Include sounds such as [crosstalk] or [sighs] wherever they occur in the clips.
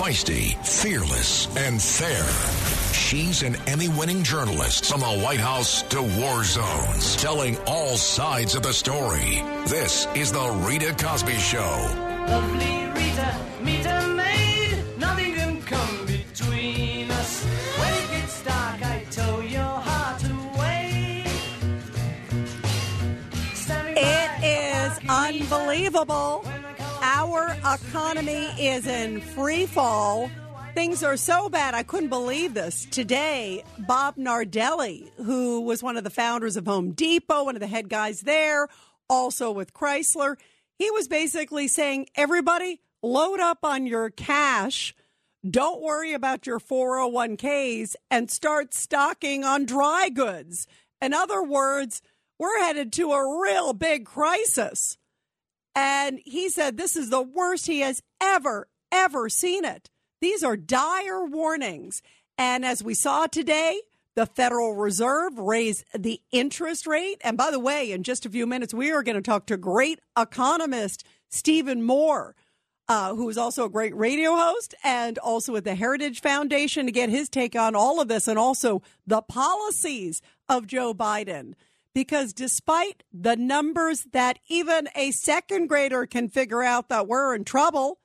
feisty, fearless, and fair. She's an Emmy winning journalist from the White House to war zones, telling all sides of the story. This is The Rita Cosby Show. Lovely Rita, meet a maid. Nothing can come between us. When it gets dark, I tow your heart away. Standing by It is our Rita, unbelievable. Our economy is in free fall. Things are so bad. I couldn't believe this. Today, Bob Nardelli, who was one of the founders of Home Depot, one of the head guys there, also with Chrysler, he was basically saying, everybody, load up on your cash. Don't worry about your 401ks and start stocking on dry goods. In other words, we're headed to a real big crisis. And he said this is the worst he has ever, ever seen it. These are dire warnings. And as we saw today, the Federal Reserve raised the interest rate. And by the way, in just a few minutes, we are going to talk to great economist Stephen Moore, uh, who is also a great radio host and also at the Heritage Foundation to get his take on all of this and also the policies of Joe Biden because despite the numbers that even a second grader can figure out that we're in trouble,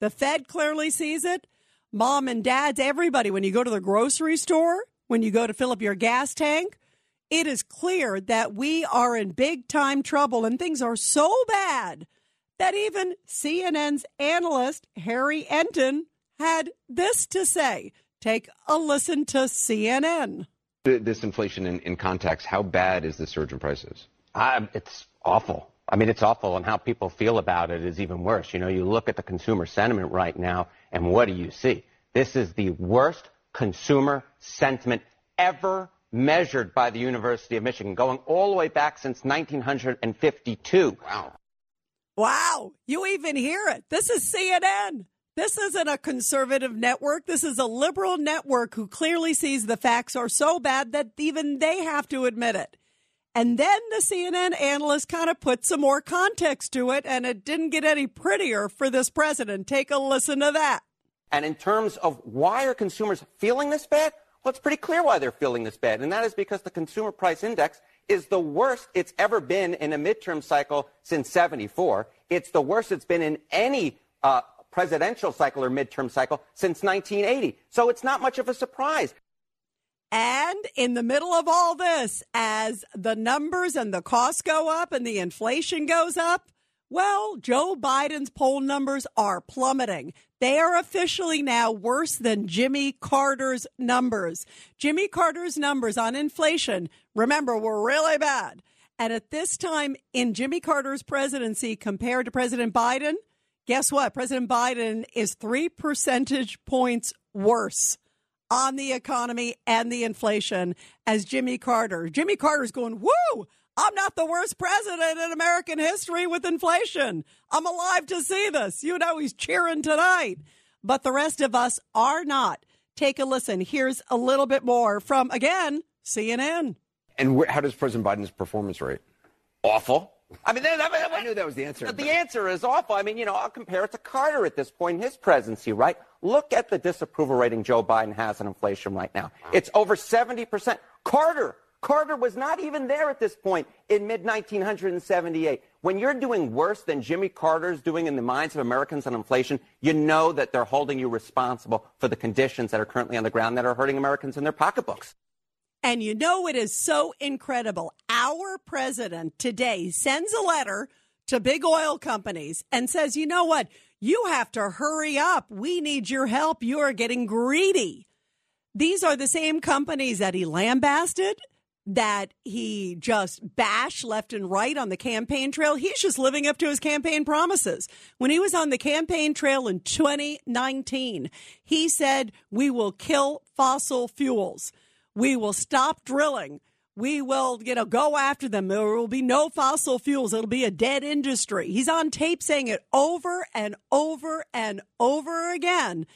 the Fed clearly sees it. Mom and dads, everybody, when you go to the grocery store, when you go to fill up your gas tank, it is clear that we are in big time trouble and things are so bad that even CNN's analyst, Harry Enton, had this to say. Take a listen to CNN. Th- this inflation in, in context, how bad is the surge in prices? Um, it's awful. I mean, it's awful, and how people feel about it is even worse. You know, you look at the consumer sentiment right now, and what do you see? This is the worst consumer sentiment ever measured by the University of Michigan, going all the way back since 1952. Wow. Wow, you even hear it. This is CNN. This isn't a conservative network. This is a liberal network who clearly sees the facts are so bad that even they have to admit it. And then the CNN analyst kind of put some more context to it, and it didn't get any prettier for this president. Take a listen to that. And in terms of why are consumers feeling this bad? Well, it's pretty clear why they're feeling this bad, and that is because the consumer price index is the worst it's ever been in a midterm cycle since 74. It's the worst it's been in any uh, presidential cycle or midterm cycle since 1980. So it's not much of a surprise. And in the middle of all this, as the numbers and the costs go up and the inflation goes up, well, Joe Biden's poll numbers are plummeting. They are officially now worse than Jimmy Carter's numbers. Jimmy Carter's numbers on inflation, remember, were really bad. And at this time in Jimmy Carter's presidency compared to President Biden, guess what? President Biden is three percentage points worse on the economy and the inflation as Jimmy Carter. Jimmy Carter's going, woo! I'm not the worst president in American history with inflation. I'm alive to see this. You know, he's cheering tonight. But the rest of us are not. Take a listen. Here's a little bit more from, again, CNN. And wh- how does President Biden's performance rate? Awful. I mean, that, that, I knew that was the answer. The answer is awful. I mean, you know, I'll compare it to Carter at this point in his presidency, right? Look at the disapproval rating Joe Biden has on inflation right now. It's over 70%. Carter, Carter was not even there at this point in mid 1978. When you're doing worse than Jimmy Carter's doing in the minds of Americans on inflation, you know that they're holding you responsible for the conditions that are currently on the ground that are hurting Americans in their pocketbooks. And you know, it is so incredible. Our president today sends a letter to big oil companies and says, you know what? You have to hurry up. We need your help. You are getting greedy. These are the same companies that he lambasted, that he just bashed left and right on the campaign trail. He's just living up to his campaign promises. When he was on the campaign trail in 2019, he said, We will kill fossil fuels. We will stop drilling. We will, you know, go after them. There will be no fossil fuels. It'll be a dead industry. He's on tape saying it over and over and over again.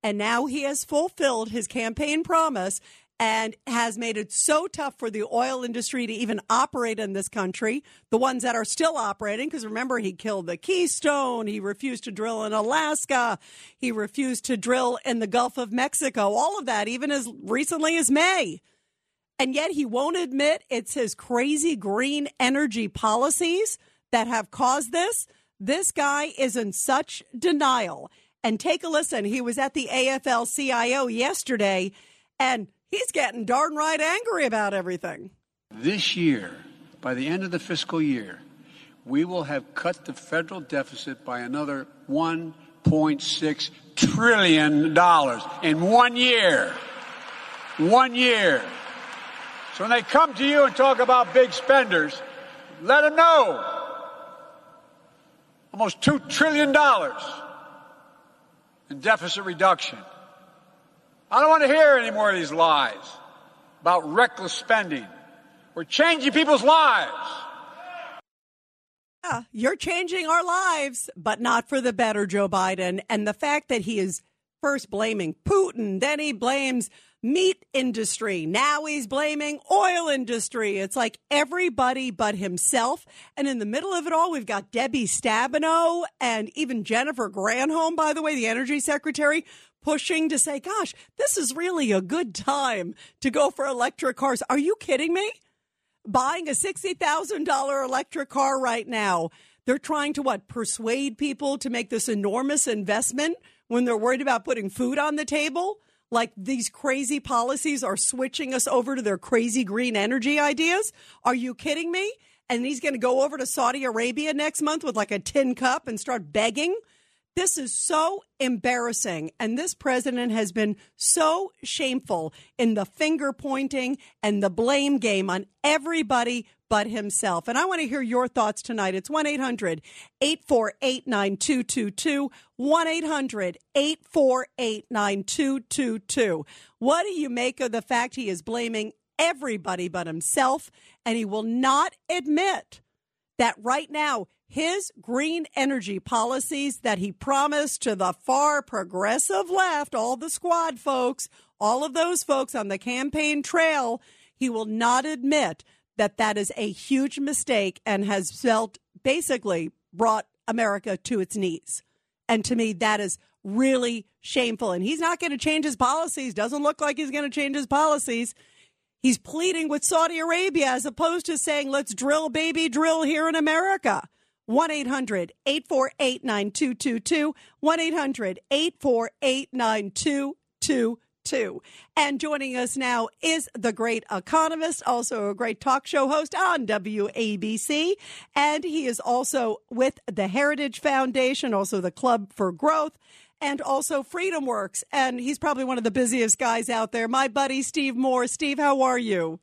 And now he has fulfilled his campaign promise. And has made it so tough for the oil industry to even operate in this country. The ones that are still operating, because remember, he killed the Keystone, he refused to drill in Alaska, he refused to drill in the Gulf of Mexico, all of that, even as recently as May. And yet he won't admit it's his crazy green energy policies that have caused this. This guy is in such denial. And take a listen. He was at the AFL CIO yesterday, and he's getting darn right angry about everything. This year, by the end of the fiscal year, we will have cut the federal deficit by another $1.6 trillion in one year. One year. So when they come to you and talk about big spenders, let them know. Almost $2 trillion in deficit reduction. I don't want to hear any more of these lies about reckless spending. We're changing people's lives. Yeah, you're changing our lives, but not for the better, Joe Biden. And the fact that he is first blaming Putin, then he blames meat industry. Now he's blaming oil industry. It's like everybody but himself. And in the middle of it all, we've got Debbie Stabenow and even Jennifer Granholm, by the way, the energy secretary, pushing to say, gosh, this is really a good time to go for electric cars. Are you kidding me? Buying a $60,000 electric car right now. They're trying to what? Persuade people to make this enormous investment when they're worried about putting food on the table? Like these crazy policies are switching us over to their crazy green energy ideas? Are you kidding me? And he's going to go over to Saudi Arabia next month with like a tin cup and start begging this is so embarrassing. And this president has been so shameful in the finger pointing and the blame game on everybody but himself. And I want to hear your thoughts tonight. It's 1 800 848 9222. 1 800 848 9222. What do you make of the fact he is blaming everybody but himself? And he will not admit that right now his green energy policies that he promised to the far progressive left, all the squad folks, all of those folks on the campaign trail, he will not admit that that is a huge mistake and has felt basically brought America to its knees. And to me, that is really shameful. And he's not going to change his policies. Doesn't look like he's going to change his policies. He's pleading with Saudi Arabia as opposed to saying, let's drill, baby, drill here in America. 1 800 848 9222. 1 800 848 9222. And joining us now is the great economist, also a great talk show host on WABC. And he is also with the Heritage Foundation, also the Club for Growth, and also Freedom Works. And he's probably one of the busiest guys out there. My buddy, Steve Moore. Steve, how are you?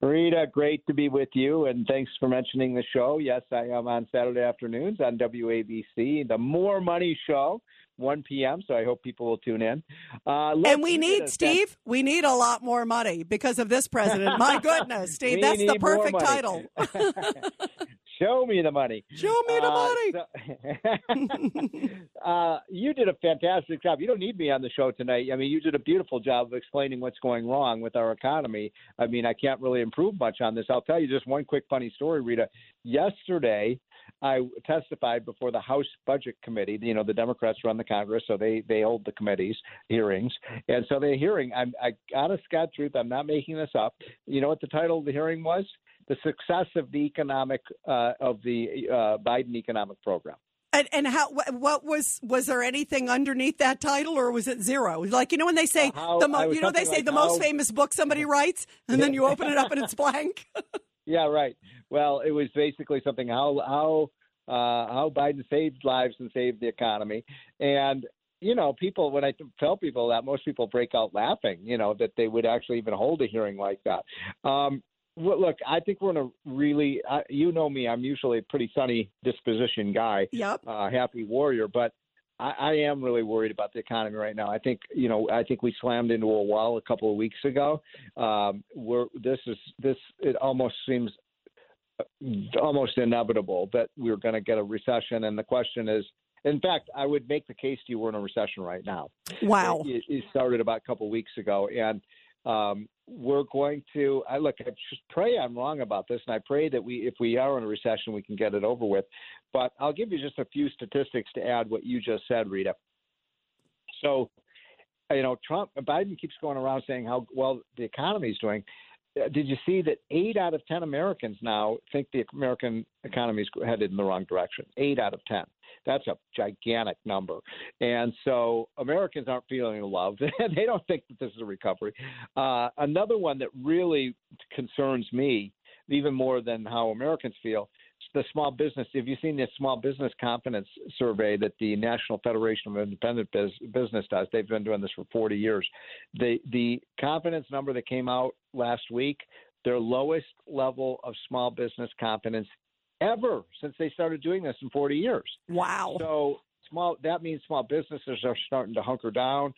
Rita, great to be with you, and thanks for mentioning the show. Yes, I am on Saturday afternoons on WABC, the More Money Show, 1 p.m. So I hope people will tune in. Uh, and we need Steve. We need a lot more money because of this president. My [laughs] goodness, Steve, that's the perfect title. [laughs] [laughs] Show me the money. Show me the uh, money. So, [laughs] uh, you did a fantastic job. You don't need me on the show tonight. I mean, you did a beautiful job of explaining what's going wrong with our economy. I mean, I can't really improve much on this. I'll tell you just one quick funny story, Rita. Yesterday, I testified before the House Budget Committee. You know, the Democrats run the Congress, so they they hold the committees hearings, and so the hearing. I'm, I honest God truth, I'm not making this up. You know what the title of the hearing was? The success of the economic uh, of the uh, Biden economic program. And, and, how? What was? Was there anything underneath that title, or was it zero? Like you know when they say how, the mo- you know they say like the how, most famous book somebody [laughs] writes, and then you open it up and it's blank. [laughs] yeah, right. Well, it was basically something how how uh, how Biden saved lives and saved the economy, and you know, people when I tell people that, most people break out laughing. You know that they would actually even hold a hearing like that. Um, look, I think we're in a really, uh, you know me, I'm usually a pretty sunny disposition guy, yep. uh, happy warrior, but I, I am really worried about the economy right now. I think, you know, I think we slammed into a wall a couple of weeks ago. Um, we're, this is, this, it almost seems uh, almost inevitable that we're going to get a recession. And the question is, in fact, I would make the case to you we're in a recession right now. Wow. It, it started about a couple of weeks ago. And, Um, we're going to. I look. I just pray I'm wrong about this, and I pray that we, if we are in a recession, we can get it over with. But I'll give you just a few statistics to add what you just said, Rita. So, you know, Trump, Biden keeps going around saying how well the economy is doing. Uh, Did you see that eight out of ten Americans now think the American economy is headed in the wrong direction? Eight out of ten. That's a gigantic number. And so Americans aren't feeling love. [laughs] they don't think that this is a recovery. Uh, another one that really concerns me, even more than how Americans feel, the small business. Have you seen the small business confidence survey that the National Federation of Independent Biz, Business does? They've been doing this for 40 years. The the confidence number that came out last week, their lowest level of small business confidence ever since they started doing this in 40 years. Wow. So small that means small businesses are starting to hunker down.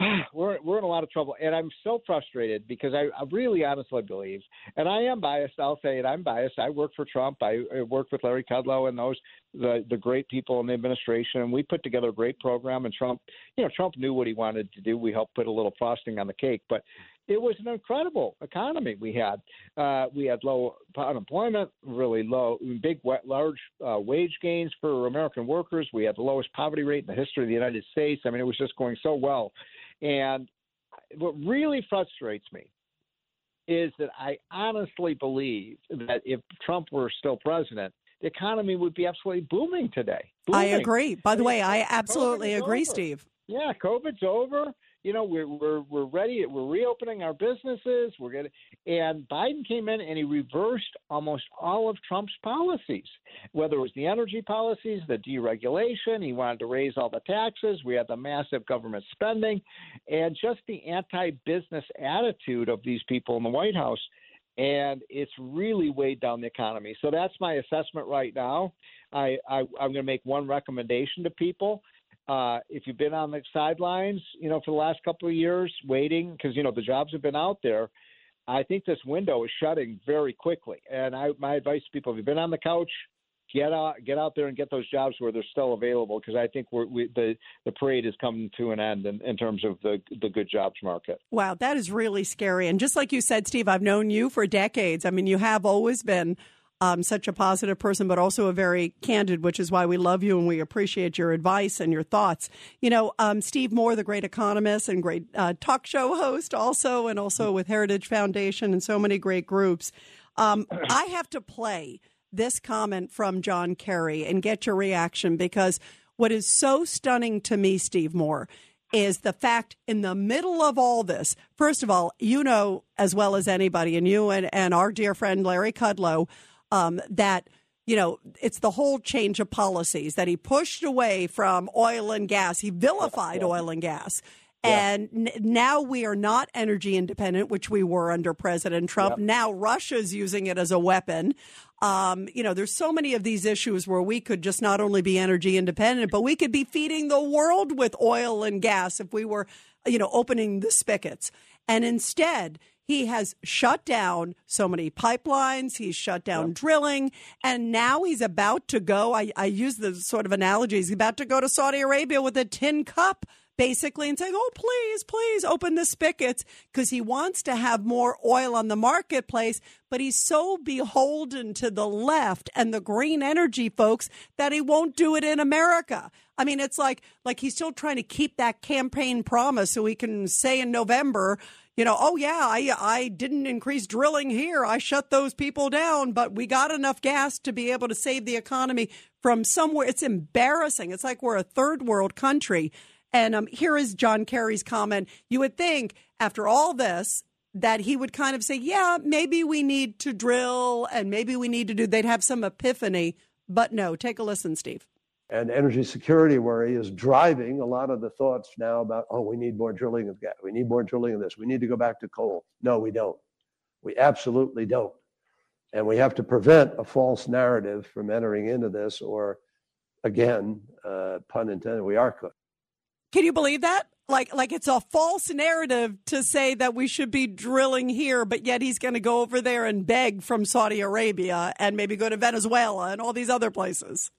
[sighs] We're we're in a lot of trouble, and I'm so frustrated because I, I really honestly believe, and I am biased. I'll say it. I'm biased. I work for Trump. I, I work with Larry Kudlow and those the the great people in the administration, and we put together a great program. And Trump, you know, Trump knew what he wanted to do. We helped put a little frosting on the cake, but it was an incredible economy we had. Uh, we had low unemployment, really low, big, large uh, wage gains for American workers. We had the lowest poverty rate in the history of the United States. I mean, it was just going so well. And what really frustrates me is that I honestly believe that if Trump were still president, the economy would be absolutely booming today. I agree. By the way, I absolutely COVID's agree, over. Steve. Yeah, COVID's over. You know, we're we're we're ready. We're reopening our businesses. We're gonna. And Biden came in and he reversed almost all of Trump's policies, whether it was the energy policies, the deregulation. He wanted to raise all the taxes. We had the massive government spending, and just the anti-business attitude of these people in the White House. And it's really weighed down the economy. So that's my assessment right now. I, I I'm going to make one recommendation to people uh, if you've been on the sidelines, you know, for the last couple of years waiting, because you know the jobs have been out there. I think this window is shutting very quickly. And I, my advice to people: if you've been on the couch, get out, get out there and get those jobs where they're still available. Because I think we're, we, the the parade is coming to an end in, in terms of the the good jobs market. Wow, that is really scary. And just like you said, Steve, I've known you for decades. I mean, you have always been um, such a positive person, but also a very candid, which is why we love you and we appreciate your advice and your thoughts. You know, um, Steve Moore, the great economist and great uh, talk show host, also, and also with Heritage Foundation and so many great groups. Um, [clears throat] I have to play this comment from John Kerry and get your reaction because what is so stunning to me, Steve Moore, is the fact in the middle of all this, first of all, you know as well as anybody, and you and, and our dear friend Larry Kudlow, um, that you know it's the whole change of policies that he pushed away from oil and gas. He vilified oil and gas. And n- now we are not energy independent, which we were under President Trump. Now Russia's using it as a weapon. Um, you know, there's so many of these issues where we could just not only be energy independent, but we could be feeding the world with oil and gas if we were, you know, opening the spigots. And instead, he has shut down so many pipelines. He's shut down drilling. And now he's about to go. I, I use the sort of analogy. He's about to go to Saudi Arabia with a tin cup, basically, and saying, oh, please, please open the spigots because he wants to have more oil on the marketplace. But he's so beholden to the left and the green energy folks that he won't do it in America. I mean, it's like like he's still trying to keep that campaign promise so he can say in November, you know, oh yeah, I I didn't increase drilling here. I shut those people down, but we got enough gas to be able to save the economy from somewhere. It's embarrassing. It's like we're a third world country. And um, here is John Kerry's comment. You would think after all this that he would kind of say, yeah, maybe we need to drill and maybe we need to do, they'd have some epiphany. But no, take a listen, Steve. and energy security worry is driving a lot of the thoughts now about oh we need more drilling of gas we need more drilling of this we need to go back to coal no we don't we absolutely don't and we have to prevent a false narrative from entering into this or again uh, pun intended we are cooked Can you believe that? Like, like it's a false narrative to say that we should be drilling here, but yet he's going to go over there and beg from Saudi Arabia and maybe go to Venezuela and all these other places.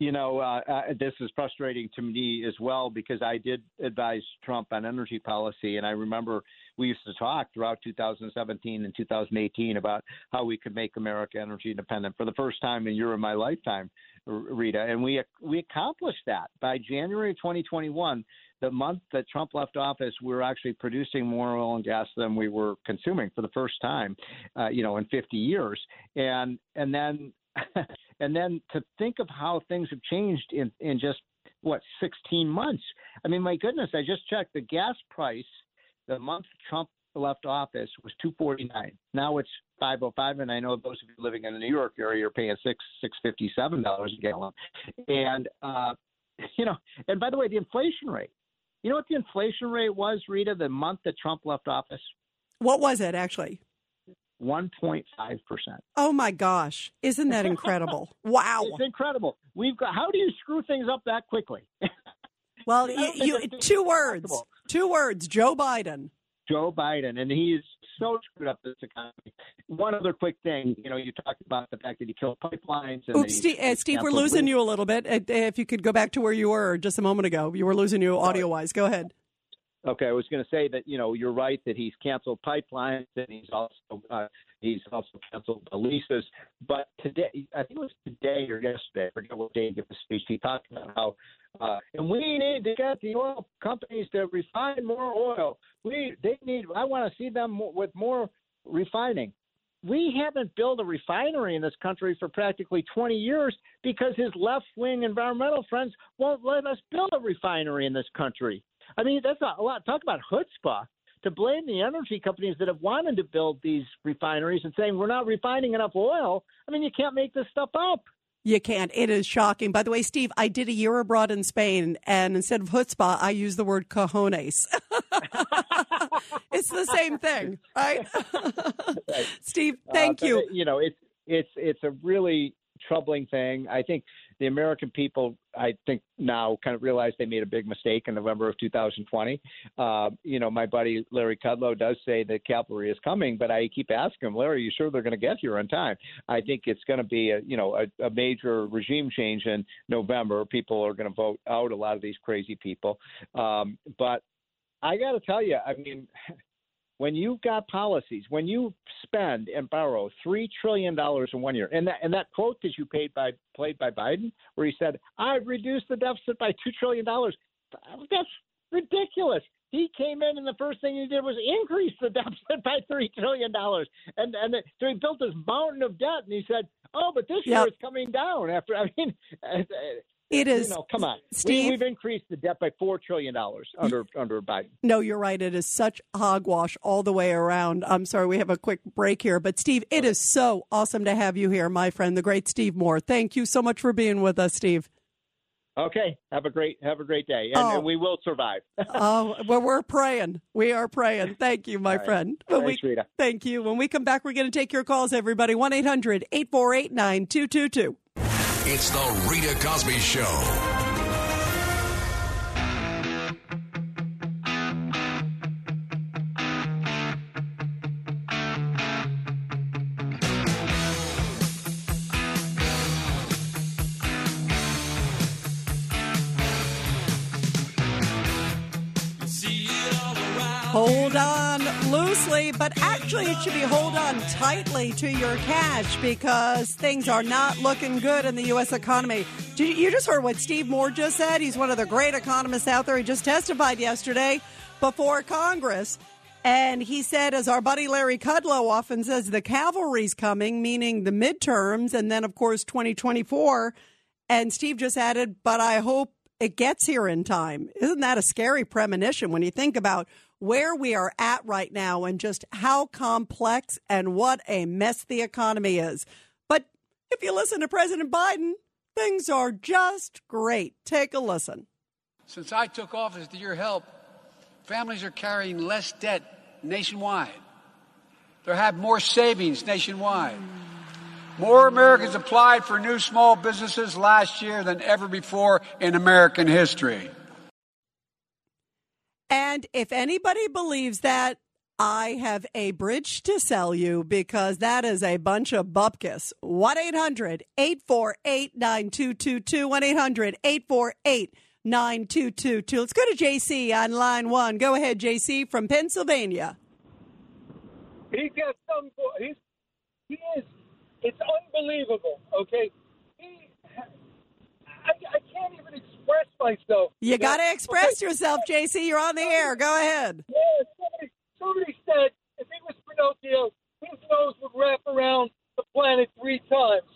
You know, uh, uh, this is frustrating to me as well because I did advise Trump on energy policy, and I remember we used to talk throughout 2017 and 2018 about how we could make America energy independent for the first time in your and my lifetime, Rita, and we we accomplished that by January 2021 the month that Trump left office, we were actually producing more oil and gas than we were consuming for the first time, uh, you know, in 50 years. And and then [laughs] and then to think of how things have changed in in just what 16 months. I mean, my goodness, I just checked the gas price the month Trump left office was 249. Now it's 505, and I know those of you living in the New York area are paying six 657 dollars a gallon. And uh, [laughs] you know, and by the way, the inflation rate you know what the inflation rate was, Rita, the month that Trump left office? What was it actually? 1.5%. Oh my gosh. Isn't that incredible? [laughs] wow. It's incredible. We've got how do you screw things up that quickly? [laughs] well, you, you two words. Two words, Joe Biden. Joe Biden and he's so screwed up this economy. One other quick thing, you know, you talked about the fact that he killed pipelines. And Oops, Steve, uh, Steve we're losing you a little bit. Uh, if you could go back to where you were just a moment ago, you were losing you audio wise. Go ahead. Okay, I was going to say that you know you're right that he's canceled pipelines and he's also uh, he's also canceled the leases. But today, I think it was today or yesterday, I forget what day he gave the speech. He talked about how uh, and we need to get the oil companies to refine more oil. We they need. I want to see them with more refining. We haven't built a refinery in this country for practically 20 years because his left wing environmental friends won't let us build a refinery in this country. I mean, that's a lot. Talk about chutzpah to blame the energy companies that have wanted to build these refineries and saying we're not refining enough oil. I mean, you can't make this stuff up. You can't. It is shocking. By the way, Steve, I did a year abroad in Spain, and instead of chutzpah, I use the word cojones. [laughs] it's the same thing, right? [laughs] Steve, thank uh, you. You know, it's it's it's a really troubling thing. I think the American people, I think now kind of realize they made a big mistake in November of 2020. Uh, you know, my buddy Larry Kudlow does say that cavalry is coming, but I keep asking him, Larry, are you sure they're going to get here on time? I think it's going to be a, you know, a, a major regime change in November. People are going to vote out a lot of these crazy people. Um, but I got to tell you, I mean, when you've got policies, when you spend and borrow three trillion dollars in one year, and that and that quote that you paid by played by Biden, where he said, "I've reduced the deficit by two trillion dollars," that's ridiculous. He came in and the first thing he did was increase the [laughs] deficit by three trillion dollars, and and so he built this mountain of debt, and he said, "Oh, but this yep. year it's coming down." After [laughs] I mean, it is. You know, come on, Steve. We, have increased the debt by four trillion dollars under under Biden. No, you're right. It is such hogwash all the way around. I'm sorry, we have a quick break here, but Steve, it is so awesome to have you here, my friend, the great Steve Moore. Thank you so much for being with us, Steve. Okay, have a great have a great day, and, oh. and we will survive. [laughs] oh, well, we're praying. We are praying. Thank you, my right. friend. When Thanks, we, Rita. Thank you. When we come back, we're going to take your calls. Everybody, one 848 9222 It's the Rita Cosby Show. But actually, it should be hold on tightly to your cash because things are not looking good in the U.S. economy. You just heard what Steve Moore just said. He's one of the great economists out there. He just testified yesterday before Congress. And he said, as our buddy Larry Kudlow often says, the cavalry's coming, meaning the midterms, and then, of course, 2024. And Steve just added, but I hope it gets here in time. Isn't that a scary premonition when you think about where we are at right now and just how complex and what a mess the economy is. But if you listen to President Biden, things are just great. Take a listen. Since I took office to your help, families are carrying less debt nationwide. They have more savings nationwide. More Americans applied for new small businesses last year than ever before in American history. And if anybody believes that, I have a bridge to sell you because that is a bunch of bupkis. 1 800 848 9222. 1 800 848 9222. Let's go to JC on line one. Go ahead, JC from Pennsylvania. He's got some. He's he is. It's unbelievable. Okay, he. I, I express myself. You got to express yourself, JC. You're on the air. Go ahead. Yeah, somebody, somebody said if he was Pinocchio, his nose would wrap around the planet three times.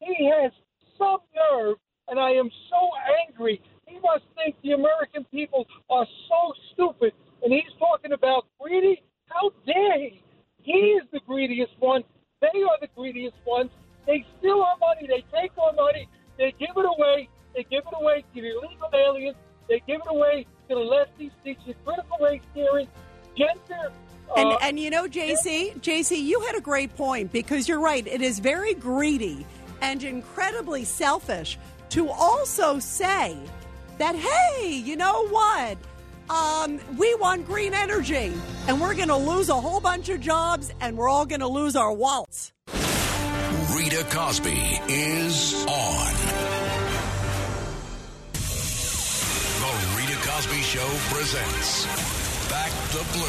He has some nerve, and I am so angry. He must think the American people are so stupid, and he's talking about greedy. How dare he? He is the greediest one. They are the greediest ones. They steal our money. They take our money. They give it away. They give it away to the illegal aliens. They give it away to the lefties teaching critical race theory, gender. And, uh, and you know, JC, JC, you had a great point because you're right. It is very greedy and incredibly selfish to also say that, hey, you know what? Um, we want green energy and we're going to lose a whole bunch of jobs and we're all going to lose our wallets. Rita Cosby is on. Show presents Back the Blue.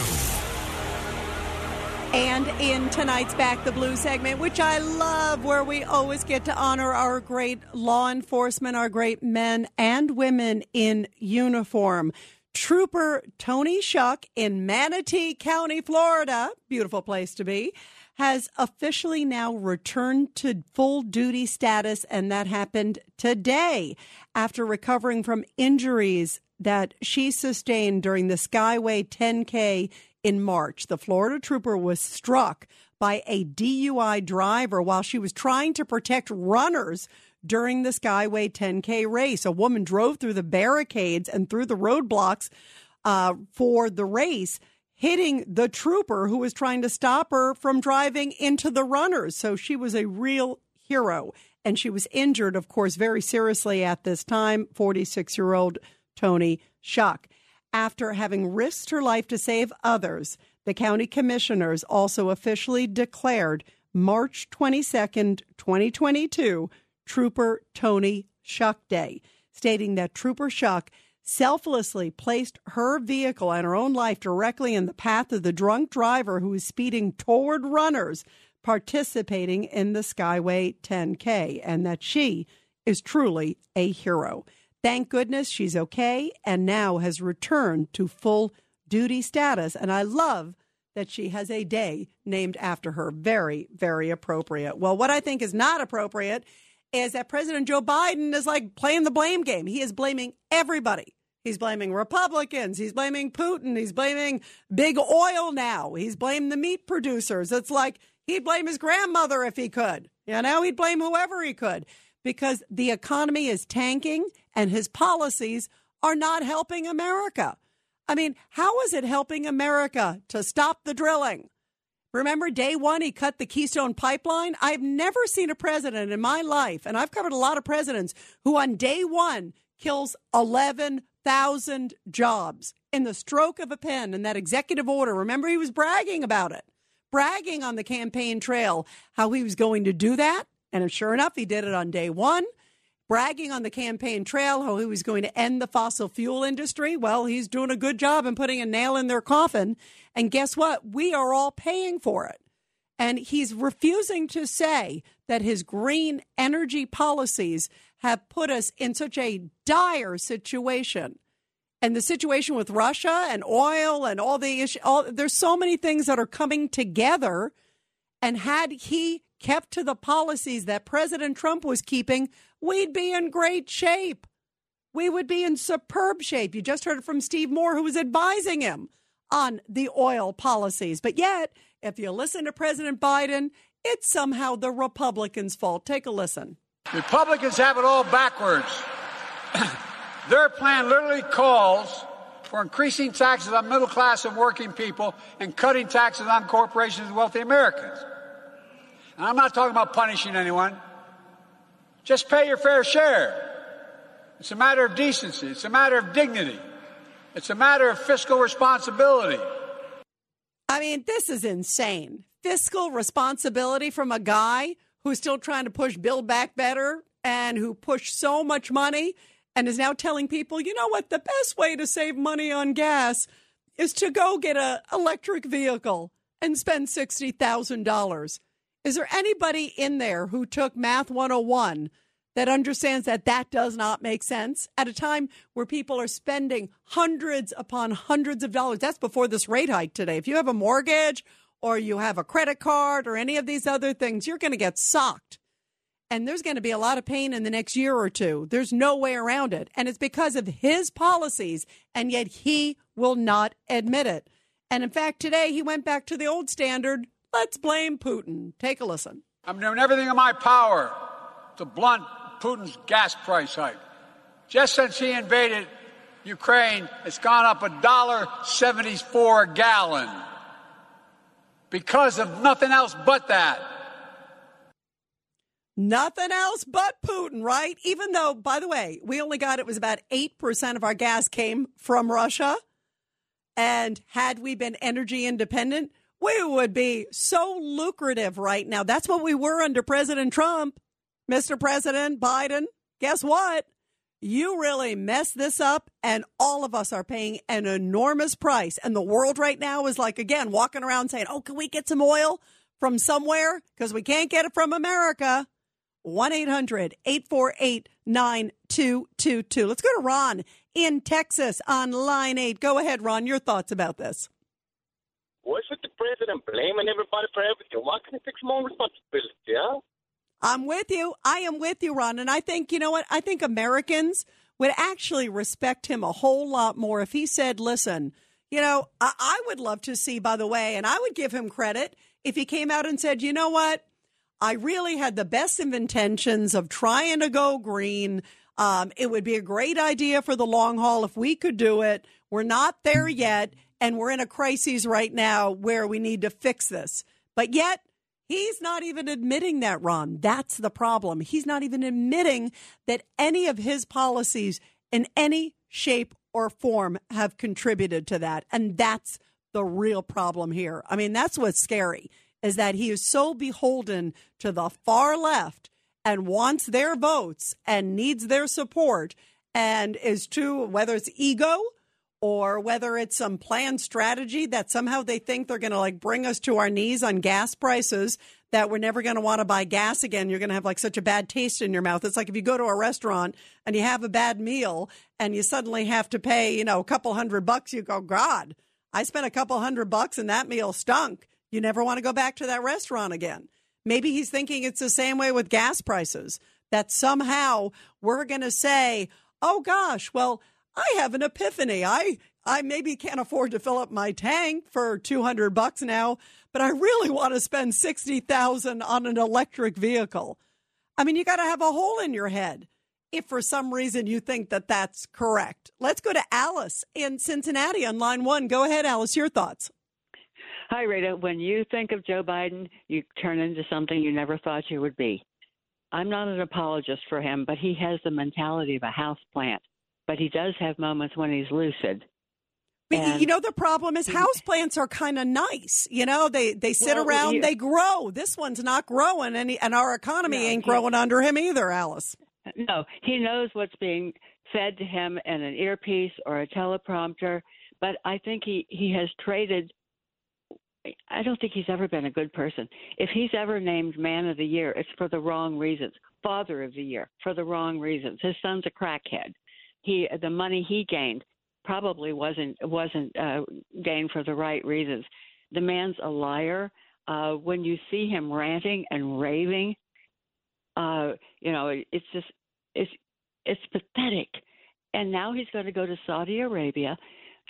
And in tonight's Back the Blue segment, which I love, where we always get to honor our great law enforcement, our great men and women in uniform. Trooper Toni Schuck in Manatee County, Florida, beautiful place to be, has officially now returned to full duty status, and that happened today after recovering from injuries that she sustained during the Skyway 10K in March. The Florida trooper was struck by a DUI driver while she was trying to protect runners during the Skyway 10K race. A woman drove through the barricades and through the roadblocks uh, for the race, hitting the trooper who was trying to stop her from driving into the runners. So she was a real hero. And she was injured, of course, very seriously at this time. 46 year old Toni Schuck. After having risked her life to save others, the county commissioners also officially declared March 22nd, 2022, Trooper Toni Schuck Day, stating that Trooper Schuck selflessly placed her vehicle and her own life directly in the path of the drunk driver who was speeding toward runners participating in the Skyway 10K, and that she is truly a hero. Thank goodness she's okay and now has returned to full duty status. And I love that she has a day named after her. Very, very appropriate. Well, what I think is not appropriate is that President Joe Biden is like playing the blame game. He is blaming everybody. He's blaming Republicans. He's blaming Putin. He's blaming big oil now. He's blaming the meat producers. It's like he'd blame his grandmother if he could. You know, he'd blame whoever he could because the economy is tanking and his policies are not helping America. I mean, how is it helping America to stop the drilling? Remember day one, he cut the Keystone pipeline? I've never seen a president in my life, and I've covered a lot of presidents, who on day one kills 11,000 jobs in the stroke of a pen in that executive order. Remember, he was bragging about it, bragging on the campaign trail how he was going to do that. And sure enough, he did it on day one bragging on the campaign trail how he was going to end the fossil fuel industry. Well, he's doing a good job in putting a nail in their coffin. And guess what? We are all paying for it. And he's refusing to say that his green energy policies have put us in such a dire situation. And the situation with Russia and oil and all the issues, there's so many things that are coming together. And had he kept to the policies that President Trump was keeping, we'd be in great shape. We would be in superb shape. You just heard it from Steve Moore, who was advising him on the oil policies. But yet, if you listen to President Biden, it's somehow the Republicans' fault. Take a listen. Republicans have it all backwards. [clears throat] Their plan literally calls for increasing taxes on middle class and working people and cutting taxes on corporations and wealthy Americans. And I'm not talking about punishing anyone. Just pay your fair share. It's a matter of decency. It's a matter of dignity. It's a matter of fiscal responsibility. I mean, this is insane. Fiscal responsibility from a guy who's still trying to push Build Back Better and who pushed so much money and is now telling people, you know what, the best way to save money on gas is to go get a electric vehicle and spend $60,000. Is there anybody in there who took Math 101 that understands that that does not make sense at a time where people are spending hundreds upon hundreds of dollars? That's before this rate hike today. If you have a mortgage or you have a credit card or any of these other things, you're going to get socked. And there's going to be a lot of pain in the next year or two. There's no way around it. And it's because of his policies, and yet he will not admit it. And in fact, today he went back to the old standard let's blame Putin. Take a listen. I'm doing everything in my power to blunt Putin's gas price hike. Just since he invaded Ukraine, it's gone up a dollar seventy-four a gallon because of nothing else but that. Nothing else but Putin, right? Even though, by the way, we only got it was about 8% of our gas came from Russia. And had we been energy independent, we would be so lucrative right now. That's what we were under President Trump. Mr. President Biden, guess what? You really messed this up, and all of us are paying an enormous price. And the world right now is like, again, walking around saying, Oh, can we get some oil from somewhere? Because we can't get it from America. 1 800 848 9222. Let's go to Ron in Texas on line eight. Go ahead, Ron. Your thoughts about this. President blaming everybody for everything? Why can't he take some own responsibility, yeah? I'm with you. I am with you, Ron. And I think, you know what? I think Americans would actually respect him a whole lot more if he said, listen, you know, I, I would love to see, by the way, and I would give him credit if he came out and said, you know what? I really had the best of intentions of trying to go green. Um, it would be a great idea for the long haul if we could do it. We're not there yet, and we're in a crisis right now where we need to fix this. But yet, He's not even admitting that, Ron. That's the problem. He's not even admitting that any of his policies in any shape or form have contributed to that. And that's the real problem here. I mean, that's what's scary is that he is so beholden to the far left and wants their votes and needs their support and is too, whether it's ego or whether it's some planned strategy that somehow they think they're going to like bring us to our knees on gas prices that we're never going to want to buy gas again. You're going to have like such a bad taste in your mouth. It's like if you go to a restaurant and you have a bad meal and you suddenly have to pay, you know, a couple hundred bucks, you go, God, I spent a couple hundred bucks and that meal stunk. You never want to go back to that restaurant again. Maybe he's thinking it's the same way with gas prices, that somehow we're going to say, oh gosh, well, I have an epiphany. I I maybe can't afford to fill up my tank for 200 bucks now, but I really want to spend 60,000 on an electric vehicle. I mean, you got to have a hole in your head if for some reason you think that that's correct. Let's go to Alice in Cincinnati on line 1. Go ahead, Alice, your thoughts. Hi, Rita. When you think of Joe Biden, you turn into something you never thought you would be. I'm not an apologist for him, but he has the mentality of a house plant but he does have moments when he's lucid. And- you know the problem is houseplants are kind of nice. You know, they they sit Well, around, you- they grow. This one's not growing and he, and our economy No, ain't he- growing under him either, Alice. No, he knows what's being fed to him in an earpiece or a teleprompter, but I think he he has traded I don't think he's ever been a good person. If he's ever named man of the year, it's for the wrong reasons. Father of the year for the wrong reasons. His son's a crackhead. He the money he gained probably wasn't wasn't uh, gained for the right reasons. The man's a liar. Uh, when you see him ranting and raving, uh, you know, it's just it's it's pathetic. And now he's going to go to Saudi Arabia,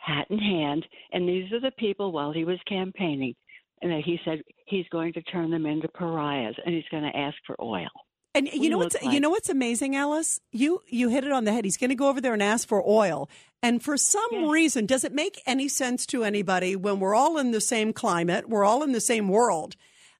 hat in hand, and these are the people while he was campaigning, and that he said he's going to turn them into pariahs, and he's going to ask for oil. And you know what's you know what's amazing, Alice? You you hit it on the head. He's going to go over there and ask for oil. And for some reason, does it make any sense to anybody when we're all in the same climate, we're all in the same world,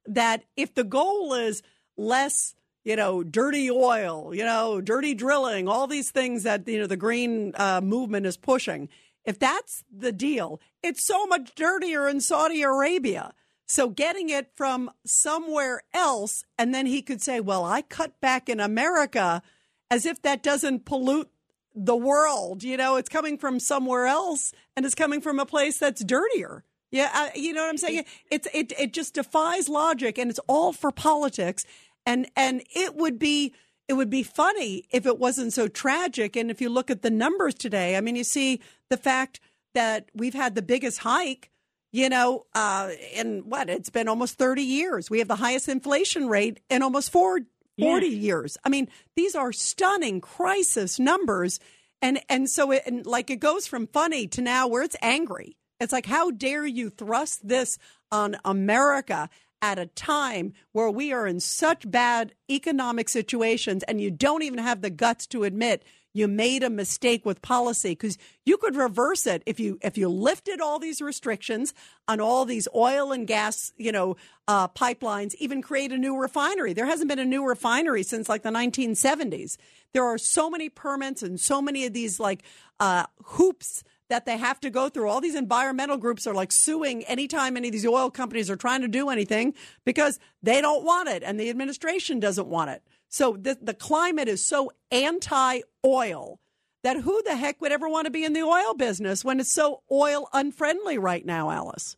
that if the goal is less, you know, dirty oil, you know, dirty drilling, all these things that you know the green uh, movement is pushing, if that's the deal, it's so much dirtier in Saudi Arabia. So getting it from somewhere else, and then he could say, well, I cut back in America as if that doesn't pollute the world. You know, it's coming from somewhere else and it's coming from a place that's dirtier. Yeah, uh, you know what I'm saying? It's it it just defies logic and it's all for politics and and it would be it would be funny if it wasn't so tragic and if you look at the numbers today, I mean you see the fact that we've had the biggest hike you know, uh, in what? It's been almost 30 years. We have the highest inflation rate in almost four, 40 yeah. years. I mean, these are stunning crisis numbers. And, and so it, and like it goes from funny to now where it's angry. It's like, how dare you thrust this on America at a time where we are in such bad economic situations and you don't even have the guts to admit you made a mistake with policy because you could reverse it if you if you lifted all these restrictions on all these oil and gas you know uh, pipelines even create a new refinery there hasn't been a new refinery since like the 1970s there are so many permits and so many of these like uh, hoops that they have to go through. All these environmental groups are like suing anytime any of these oil companies are trying to do anything because they don't want it and the administration doesn't want it. So the, the climate is so anti oil that who the heck would ever want to be in the oil business when it's so oil unfriendly right now, Alice?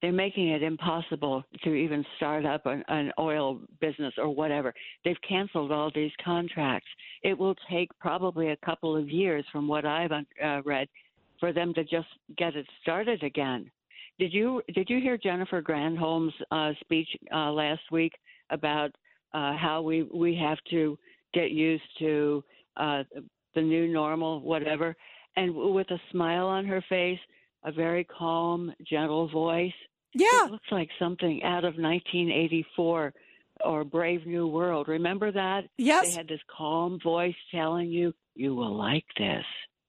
They're making it impossible to even start up an, an oil business or whatever. They've canceled all these contracts. It will take probably a couple of years, from what I've uh, read, for them to just get it started again. Did you did you hear Jennifer Granholm's uh, speech uh, last week about uh, how we we have to get used to uh, the new normal, whatever. And with a smile on her face, a very calm, gentle voice. Yeah, it looks like something out of 1984 or Brave New World. Remember that? Yes. They had this calm voice telling you, "You will like this."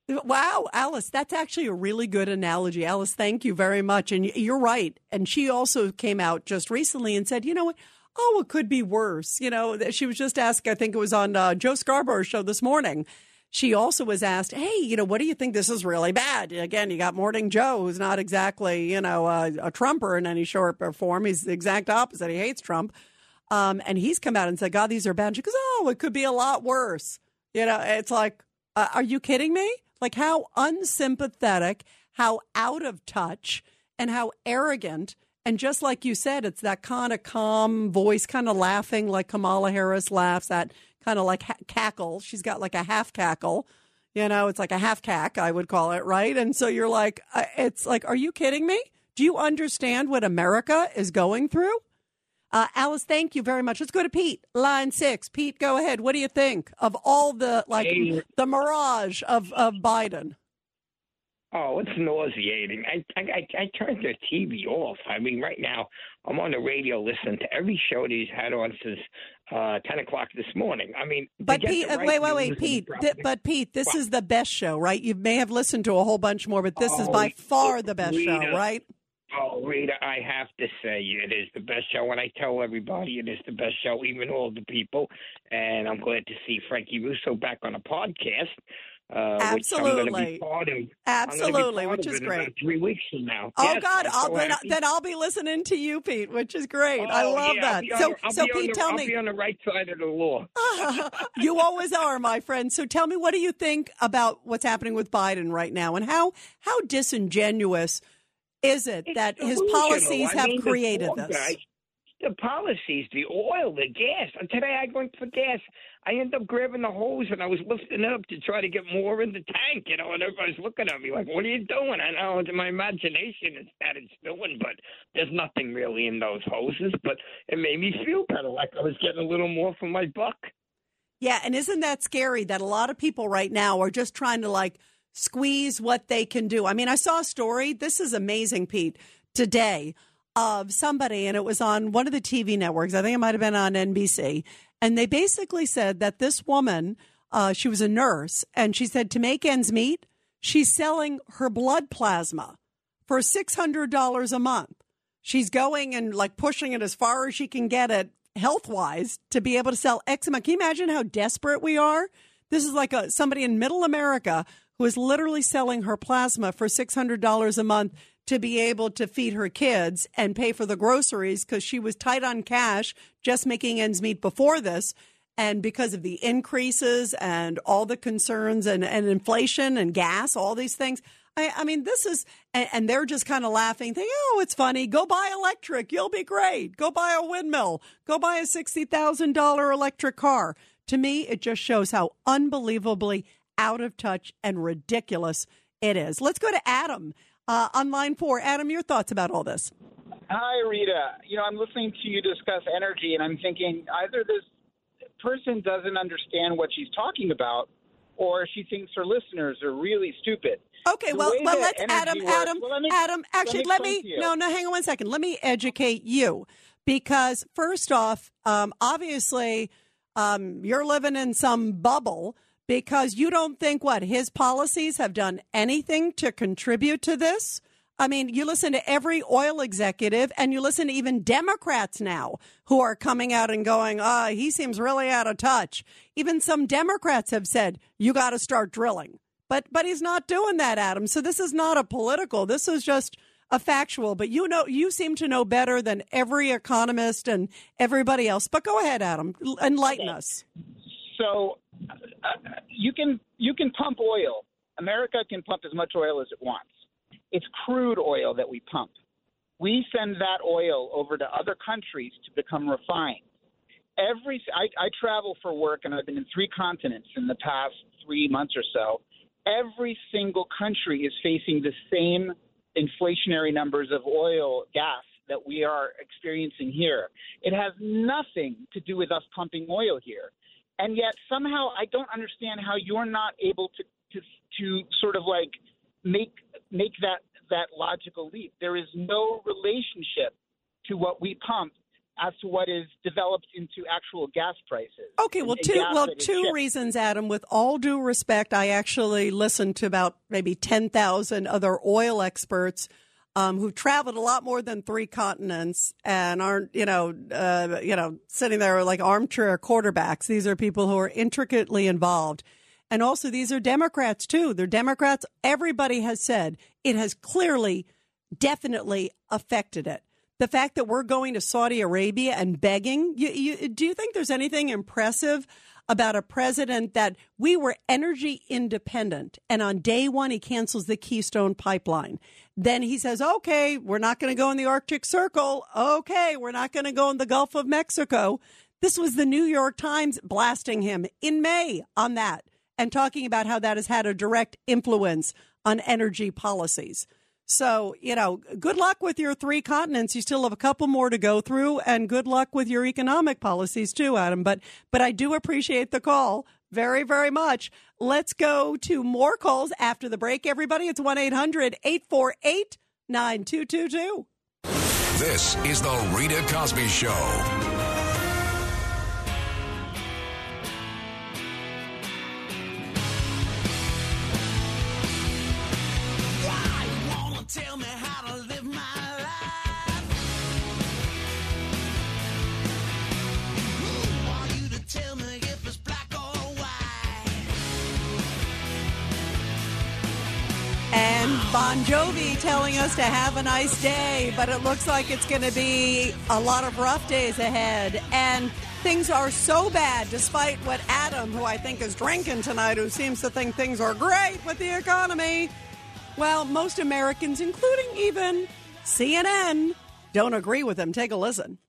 Wow, Alice, that's actually a really good analogy. Alice, thank you very much. And you're right. And she also came out just recently and said, you know what? Oh, it could be worse. You know, she was just asked, I think it was on uh, Joe Scarborough's show this morning. She also was asked, hey, you know, what do you think this is really bad? Again, you got Morning Joe, who's not exactly, you know, a, a Trumper in any short form. He's the exact opposite. He hates Trump. Um, and he's come out and said, God, these are bad. She goes, oh, it could be a lot worse. You know, it's like, uh, are you kidding me? Like how unsympathetic, how out of touch, and how arrogant and just like you said, it's that kind of calm voice, kind of laughing like Kamala Harris laughs, that kind of like ha- cackle. She's got like a half cackle. You know, it's like a half cack, I would call it, right? And so you're like, uh, it's like, are you kidding me? Do you understand what America is going through? Uh, Alice, thank you very much. Let's go to Pete, line six. Pete, go ahead. What do you think of all the like hey. the mirage of of Biden? Oh, it's nauseating. I, I I I turned the TV off. I mean, right now I'm on the radio listening to every show that he's had on since uh, ten o'clock this morning. I mean, but Pete, right wait, wait, wait, Pete. Th- but Pete, this is the best show, right? You may have listened to a whole bunch more, but this oh, is by oh, far the best Rita, show, right? Oh, Rita, I have to say it is the best show, and I tell everybody it is the best show, even all the people. And I'm glad to see Frankie Russo back on a podcast. Uh, Absolutely. Of, Absolutely, which is great. three weeks from now. Oh yes, God, I'll, so then, then, I'll be listening to you, Pete, which is great. Oh, I love yeah, that. So, on, so Pete, the, tell I'll me. Be on the right side of the law. [laughs] you always are, my friend. So tell me, what do you think about what's happening with Biden right now, and how how disingenuous is it it's that his policies I have mean, created this? Guy, the policies, the oil, the gas. And Today I went for gas. I ended up grabbing the hose and I was lifting it up to try to get more in the tank, you know, and everybody's looking at me like, what are you doing? I know it's my imagination is that it's doing, but there's nothing really in those hoses. But it made me feel better, like I was getting a little more for my buck. Yeah, and isn't that scary that a lot of people right now are just trying to like squeeze what they can do? I mean, I saw a story. This is amazing, Pete, today of somebody, and it was on one of the TV networks. I think it might have been on NBC. And they basically said that this woman, uh, she was a nurse, and she said to make ends meet, she's selling her blood plasma for $600 a month. She's going and like pushing it as far as she can get it health wise to be able to sell amount. Can you imagine how desperate we are? This is like a, somebody in middle America who is literally selling her plasma for $600 a month to be able to feed her kids and pay for the groceries because she was tight on cash, just making ends meet before this. And because of the increases and all the concerns and, and inflation and gas, all these things, I, I mean, this is, and, and they're just kind of laughing, thinking, oh, it's funny. Go buy electric. You'll be great. Go buy a windmill. Go buy a $60,000 electric car. To me, it just shows how unbelievably out of touch and ridiculous it is. Let's go to Adam uh, on line four. Adam, your thoughts about all this? Hi, Rita. You know, I'm listening to you discuss energy, and I'm thinking either this person doesn't understand what she's talking about, or she thinks her listeners are really stupid. Okay, The well, well, let's Adam, works- Adam, Well, let me- Adam. Actually, let me, to you. no, no, hang on one second. Let me educate you because first off, um, obviously, um, you're living in some bubble because you don't think what his policies have done anything to contribute to this. I mean, you listen to every oil executive and you listen to even Democrats now who are coming out and going, ah, he seems really out of touch. Even some Democrats have said, you got to start drilling. But but he's not doing that, Adam. So this is not a political. This is just a factual. But you know, you seem to know better than every economist and everybody else. But go ahead, Adam, enlighten us. So uh, you can you can pump oil. America can pump as much oil as it wants. It's crude oil that we pump. We send that oil over to other countries to become refined. Every I, I travel for work and I've been in three continents in the past three months or so. Every single country is facing the same inflationary numbers of oil, gas that we are experiencing here. It has nothing to do with us pumping oil here and yet somehow I don't understand how you're not able to to to sort of like make make that that logical leap. There is no relationship to what we pump as to what is developed into actual gas prices. Okay, well, two well two shipped. reasons, Adam. With all due respect, I actually listened to about maybe ten thousand other oil experts um, who've traveled a lot more than three continents and aren't you know uh, you know sitting there like armchair quarterbacks. These are people who are intricately involved. And also, these are Democrats too. They're Democrats. Everybody has said it has clearly, definitely affected it. The fact that we're going to Saudi Arabia and begging, you, you, do you think there's anything impressive about a president that we were energy independent and on day one he cancels the Keystone pipeline? Then he says, okay, we're not going to go in the Arctic Circle. Okay, we're not going to go in the Gulf of Mexico. This was the New York Times blasting him in May on that and talking about how that has had a direct influence on energy policies. So, you know, good luck with your three continents. You still have a couple more to go through and good luck with your economic policies too, Adam. But but I do appreciate the call very, very much. Let's go to more calls after the break, everybody. It's 1 800 848 9222. This is the Rita Cosby Show. Bon Jovi telling us to have a nice day, but it looks like it's going to be a lot of rough days ahead. And things are so bad, despite what Adam, who I think is drinking tonight, who seems to think things are great with the economy. Well, most Americans, including even CNN, don't agree with him. Take a listen.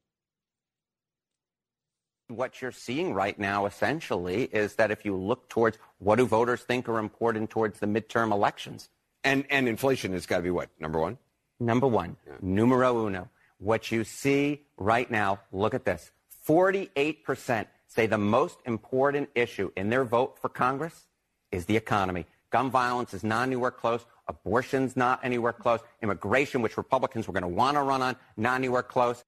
What you're seeing right now, essentially, is that if you look towards what do voters think are important towards the midterm elections, And and inflation has got to be what number one. Number one, numero uno. What you see right now, look at this. 48% say the most important issue in their vote for Congress is the economy. Gun violence is not anywhere close. Abortion's not anywhere close. Immigration, which Republicans were going to want to run on, not anywhere close.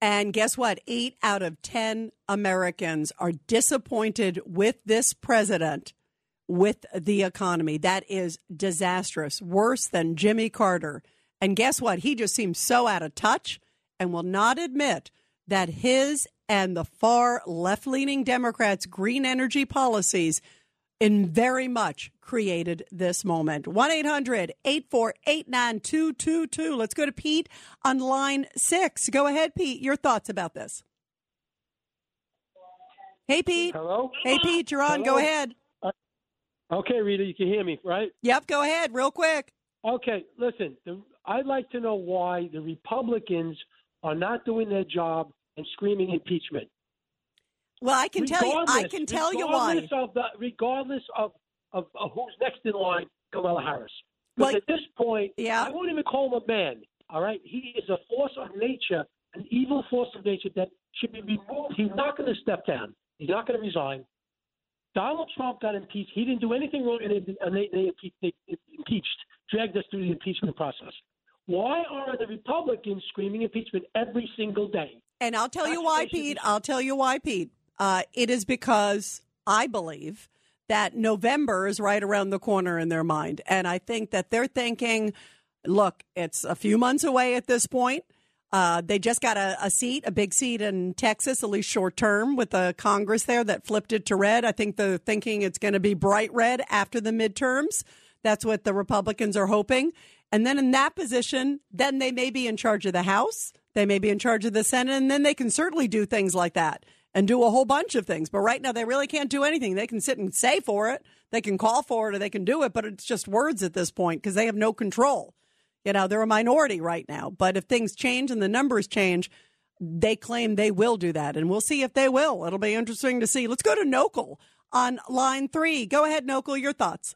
And guess what? Eight out of 10 Americans are disappointed with this president, with the economy. That is disastrous, worse than Jimmy Carter. And guess what? He just seems so out of touch and will not admit that his and the far left leaning Democrats' green energy policies in very much created this moment. 1 800 848 9222. Let's go to Pete on line six. Go ahead, Pete. Your thoughts about this. Hey, Pete. Hello? Hey, Pete, you're on. Go ahead. Okay, Rita, you can hear me, right? Yep, go ahead, real quick. Okay, listen, the, I'd like to know why the Republicans are not doing their job and screaming impeachment. Well, I can tell you. I can tell you why. regardless Of the, regardless of, of, of who's next in line, Kamala Harris. Well, at this point, yeah. I won't even call him a man. All right, he is a force of nature, an evil force of nature that should be removed. He's not going to step down. He's not going to resign. Donald Trump got impeached. He didn't do anything wrong, and they, and they, they, impe- they impeached, dragged us through the impeachment process. Why are the Republicans screaming impeachment every single day? And I'll tell you why, Pete. I'll tell you why, Pete. Uh, it is because I believe that November is right around the corner in their mind. And I think that they're thinking, look, it's a few months away at this point. Uh, they just got a, a seat, a big seat in Texas, at least short term, with the Congress there that flipped it to red. I think they're thinking it's going to be bright red after the midterms. That's what the Republicans are hoping. And then in that position, then they may be in charge of the House. They may be in charge of the Senate, and then they can certainly do things like that and do a whole bunch of things. But right now, they really can't do anything. They can sit and say for it, they can call for it, or they can do it, but it's just words at this point because they have no control. You know, they're a minority right now. But if things change and the numbers change, they claim they will do that. And we'll see if they will. It'll be interesting to see. Let's go to Nokel on line three. Go ahead, Nokel, your thoughts.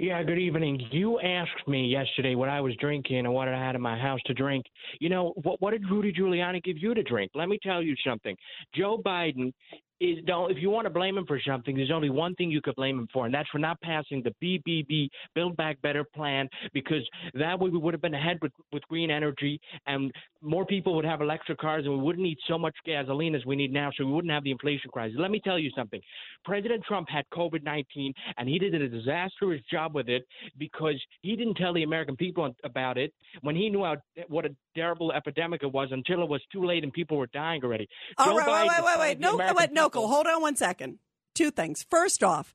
Yeah, good evening. You asked me yesterday what I was drinking and what I had in my house to drink. You know, what, what did Rudy Giuliani give you to drink? Let me tell you something. Joe Biden is don't if you want to blame him for something, there's only one thing you could blame him for, and that's for not passing the BBB Build Back Better plan because that way we would have been ahead with, with green energy and more people would have electric cars and we wouldn't need so much gasoline as we need now, so we wouldn't have the inflation crisis. Let me tell you something. President Trump had COVID 19 and he did a disastrous job with it because he didn't tell the American people about it when he knew how, what a terrible epidemic it was until it was too late and people were dying already. All right, wait, wait, wait, wait. No, wait, people- Hold on one second. Two things. First off,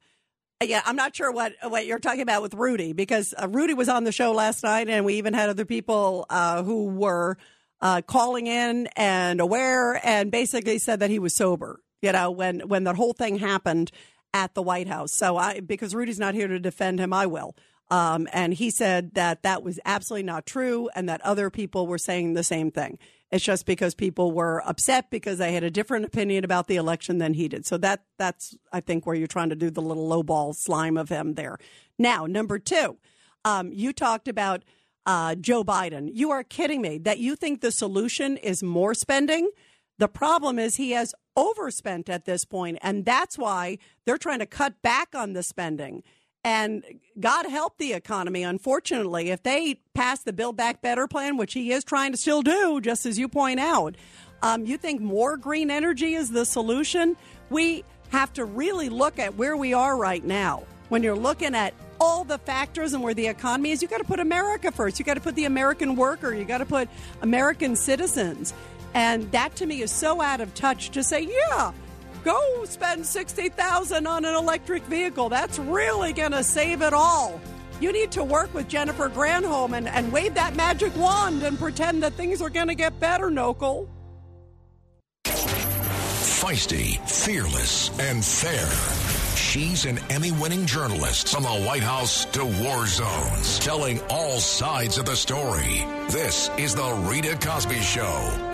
yeah, I'm not sure what what you're talking about with Rudy because uh, Rudy was on the show last night, and we even had other people uh, who were uh, calling in and aware, and basically said that he was sober. You know, when when the whole thing happened at the White House. So I, because Rudy's not here to defend him, I will. Um, and he said that that was absolutely not true, and that other people were saying the same thing. It's just because people were upset because they had a different opinion about the election than he did. So that that's I think where you're trying to do the little lowball slime of him there. Now, number two, um, you talked about uh, Joe Biden. You are kidding me that you think the solution is more spending. The problem is he has overspent at this point, and that's why they're trying to cut back on the spending. And God help the economy. Unfortunately, if they pass the Build Back Better plan, which he is trying to still do, just as you point out, um, you think more green energy is the solution? We have to really look at where we are right now. When you're looking at all the factors and where the economy is, you got to put America first. You got to put the American worker. You got to put American citizens. And that to me is so out of touch to say, yeah, go spend 60,000 on an electric vehicle. That's really going to save it all. You need to work with Jennifer Granholm and, and wave that magic wand and pretend that things are going to get better, Nokel. Feisty, fearless, and fair. She's an Emmy winning journalist from the White House to war zones, telling all sides of the story. This is The Rita Cosby Show.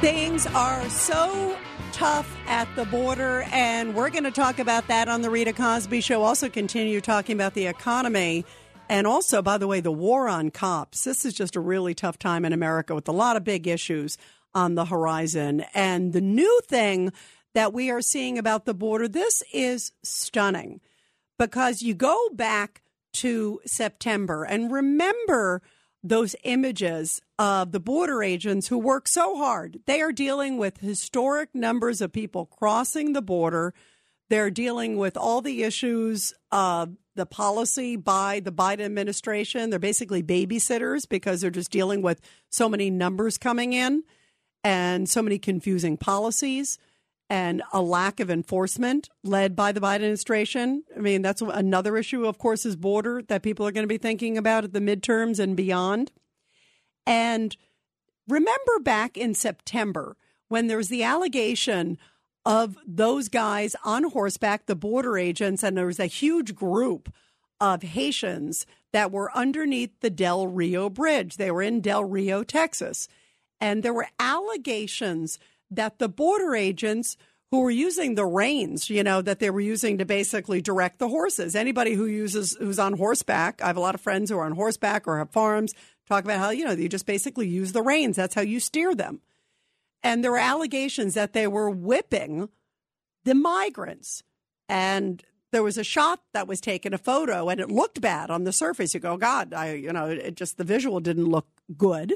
Things are so tough at the border, and we're going to talk about that on the Rita Cosby Show. Also, continue talking about the economy. And also, by the way, the war on cops. This is just a really tough time in America with a lot of big issues on the horizon. And the new thing that we are seeing about the border, this is stunning because you go back to September and remember those images of the border agents who work so hard. They are dealing with historic numbers of people crossing the border. They're dealing with all the issues of the policy by the Biden administration. They're basically babysitters because they're just dealing with so many numbers coming in and so many confusing policies and a lack of enforcement led by the Biden administration. I mean, that's another issue, of course, is border that people are going to be thinking about at the midterms and beyond. And remember back in September when there was the allegation of those guys on horseback, the border agents, and there was a huge group of Haitians that were underneath the Del Rio Bridge. They were in Del Rio, Texas. And there were allegations that the border agents who were using the reins, you know, that they were using to basically direct the horses. Anybody who uses who's on horseback, I have a lot of friends who are on horseback or have farms, talk about how, you know, you just basically use the reins. That's how you steer them. And there were allegations that they were whipping the migrants. And there was a shot that was taken, a photo, and it looked bad on the surface. You go, God, I, you know, it just the visual didn't look good.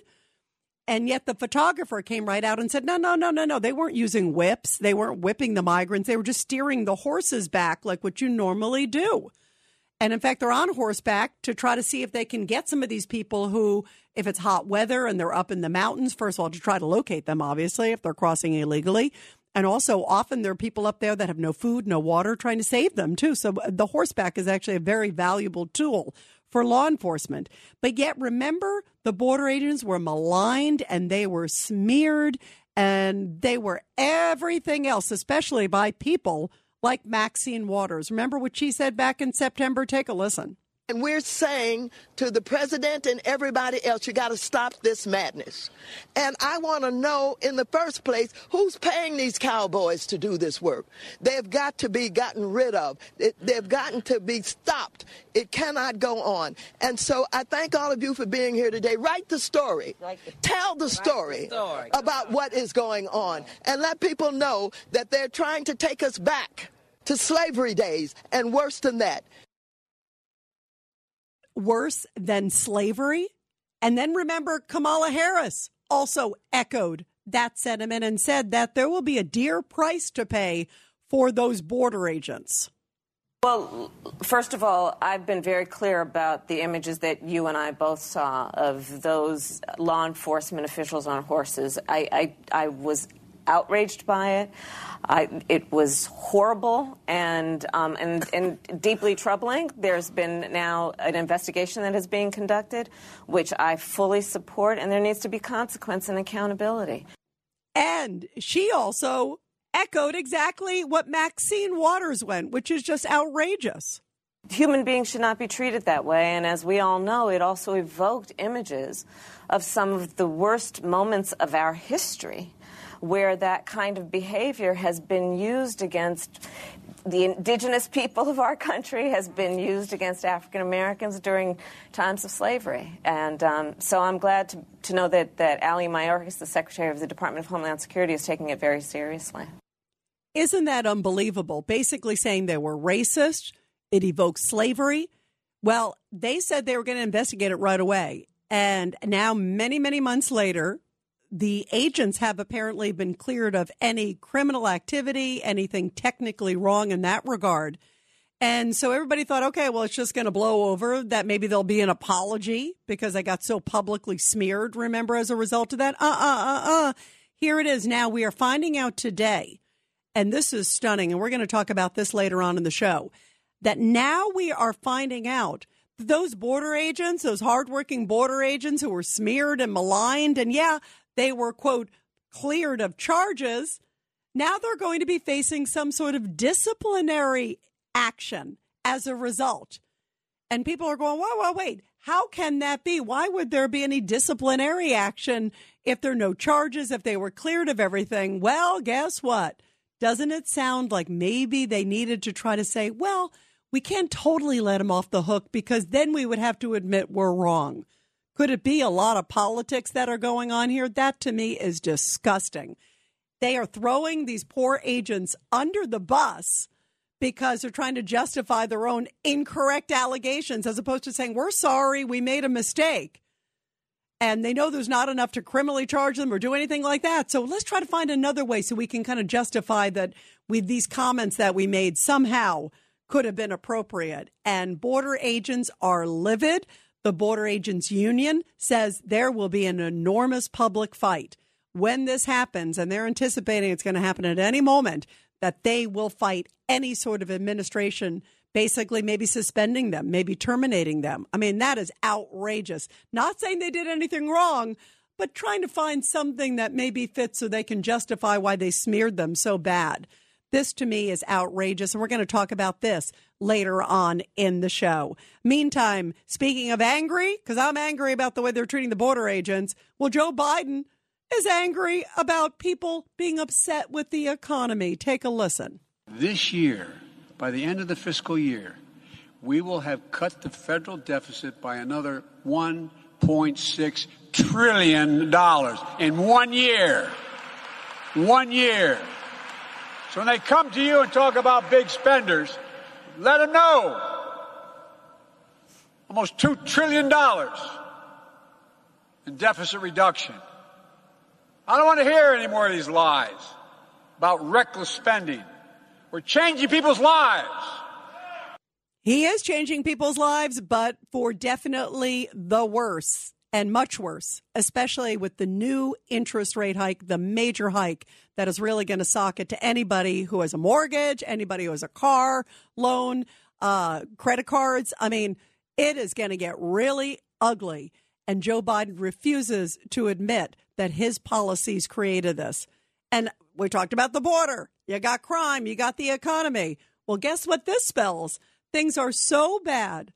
And yet the photographer came right out and said, no, no, no, no, no. They weren't using whips. They weren't whipping the migrants. They were just steering the horses back like what you normally do. And in fact, they're on horseback to try to see if they can get some of these people who, if it's hot weather and they're up in the mountains, first of all, to try to locate them, obviously, if they're crossing illegally. And also, often there are people up there that have no food, no water, trying to save them, too. So uh, the horseback is actually a very valuable tool for law enforcement. But yet, remember, the border agents were maligned and they were smeared and they were everything else, especially by people like Maxine Waters. Remember what she said back in September? Take a listen. And we're saying to the president and everybody else, you got to stop this madness. And I want to know, in the first place, who's paying these cowboys to do this work? They've got to be gotten rid of. They've gotten to be stopped. It cannot go on. And so I thank all of you for being here today. Write the story. Tell the story, the story. about what is going on. And let people know that they're trying to take us back to slavery days and worse than that worse than slavery. And then remember, Kamala Harris also echoed that sentiment and said that there will be a dear price to pay for those border agents. Well, first of all, I've been very clear about the images that you and I both saw of those law enforcement officials on horses. I, I, I was outraged by it. I, it was horrible and, um, and, and deeply troubling. There's been now an investigation that is being conducted, which I fully support, and there needs to be consequence and accountability. And she also echoed exactly what Maxine Waters went, which is just outrageous. Human beings should not be treated that way, and as we all know, it also evoked images of some of the worst moments of our history where that kind of behavior has been used against the indigenous people of our country, has been used against African Americans during times of slavery. And um, so I'm glad to, to know that, that Ali Mayorkas, the Secretary of the Department of Homeland Security, is taking it very seriously. Isn't that unbelievable? Basically saying they were racist, it evokes slavery. Well, they said they were going to investigate it right away. And now, many, many months later, the agents have apparently been cleared of any criminal activity, anything technically wrong in that regard. And so everybody thought, okay, well, it's just going to blow over, that maybe there'll be an apology because I got so publicly smeared, remember, as a result of that. Uh uh uh uh. Here it is. Now we are finding out today, and this is stunning, and we're going to talk about this later on in the show, that now we are finding out those border agents, those hardworking border agents who were smeared and maligned, and yeah, they were, quote, cleared of charges. Now they're going to be facing some sort of disciplinary action as a result. And people are going, whoa, whoa, wait, how can that be? Why would there be any disciplinary action if there are no charges, if they were cleared of everything? Well, guess what? Doesn't it sound like maybe they needed to try to say, well, we can't totally let them off the hook because then we would have to admit we're wrong. Could it be a lot of politics that are going on here? That to me is disgusting. They are throwing these poor agents under the bus because they're trying to justify their own incorrect allegations as opposed to saying, We're sorry, we made a mistake. And they know there's not enough to criminally charge them or do anything like that. So let's try to find another way so we can kind of justify that with these comments that we made somehow could have been appropriate. And border agents are livid. The Border Agents Union says there will be an enormous public fight when this happens, and they're anticipating it's going to happen at any moment, that they will fight any sort of administration, basically, maybe suspending them, maybe terminating them. I mean, that is outrageous. Not saying they did anything wrong, but trying to find something that maybe fits so they can justify why they smeared them so bad. This to me is outrageous, and we're going to talk about this later on in the show. Meantime, speaking of angry, because I'm angry about the way they're treating the border agents, well, Joe Biden is angry about people being upset with the economy. Take a listen. This year, by the end of the fiscal year, we will have cut the federal deficit by another $1.6 trillion in one year. One year. So when they come to you and talk about big spenders, let them know. Almost $2 trillion in deficit reduction. I don't want to hear any more of these lies about reckless spending. We're changing people's lives. He is changing people's lives, but for definitely the worse and much worse, especially with the new interest rate hike, the major hike that is really going to sock it to anybody who has a mortgage, anybody who has a car loan, uh, credit cards. I mean, it is going to get really ugly. And Joe Biden refuses to admit that his policies created this. And we talked about the border. You got crime, you got the economy. Well, guess what this spells? Things are so bad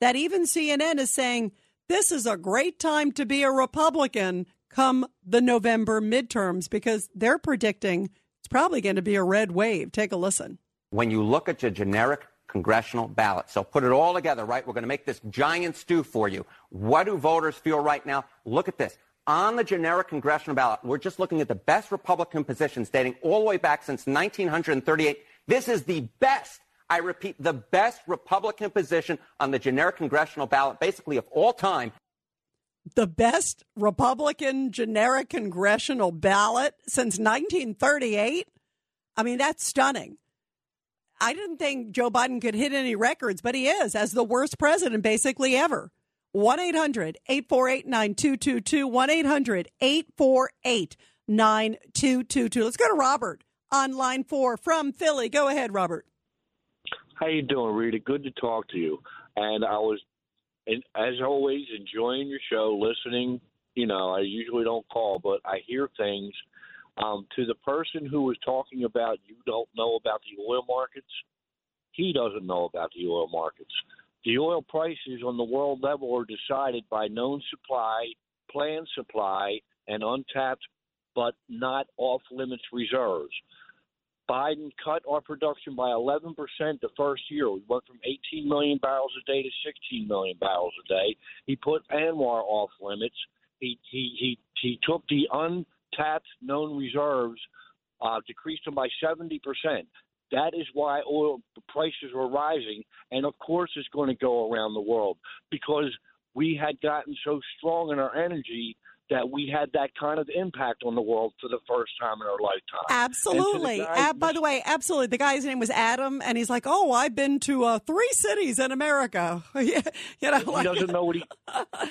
that even CNN is saying this is a great time to be a Republican come the November midterms because they're predicting it's probably going to be a red wave. Take a listen. When you look at your generic congressional ballot, so put it all together, right? We're going to make this giant stew for you. What do voters feel right now? Look at this. On the generic congressional ballot, we're just looking at the best Republican positions dating all the way back since 1938. This is the best I repeat, the best Republican position on the generic congressional ballot, basically of all time. The best Republican generic congressional ballot since 1938? I mean, that's stunning. I didn't think Joe Biden could hit any records, but he is as the worst president basically ever. 1 800 848 9222. 1 800 848 9222. Let's go to Robert on line four from Philly. Go ahead, Robert. How you doing, Rita? Good to talk to you. And I was, and as always, enjoying your show, listening. You know, I usually don't call, but I hear things. Um, to the person who was talking about you don't know about the oil markets, he doesn't know about the oil markets. The oil prices on the world level are decided by known supply, planned supply, and untapped but not off limits reserves. Biden cut our production by 11% the first year. We went from 18 million barrels a day to 16 million barrels a day. He put ANWR off limits. He he he he took the untapped known reserves, uh, decreased them by 70%. That is why oil prices were rising, and of course it's going to go around the world because we had gotten so strong in our energy that we had that kind of impact on the world for the first time in our lifetime. Absolutely. The uh, by the way, absolutely. The guy's name was Adam, and he's like, "Oh, I've been to uh, three cities in America." [laughs] you know, he like, doesn't know what he,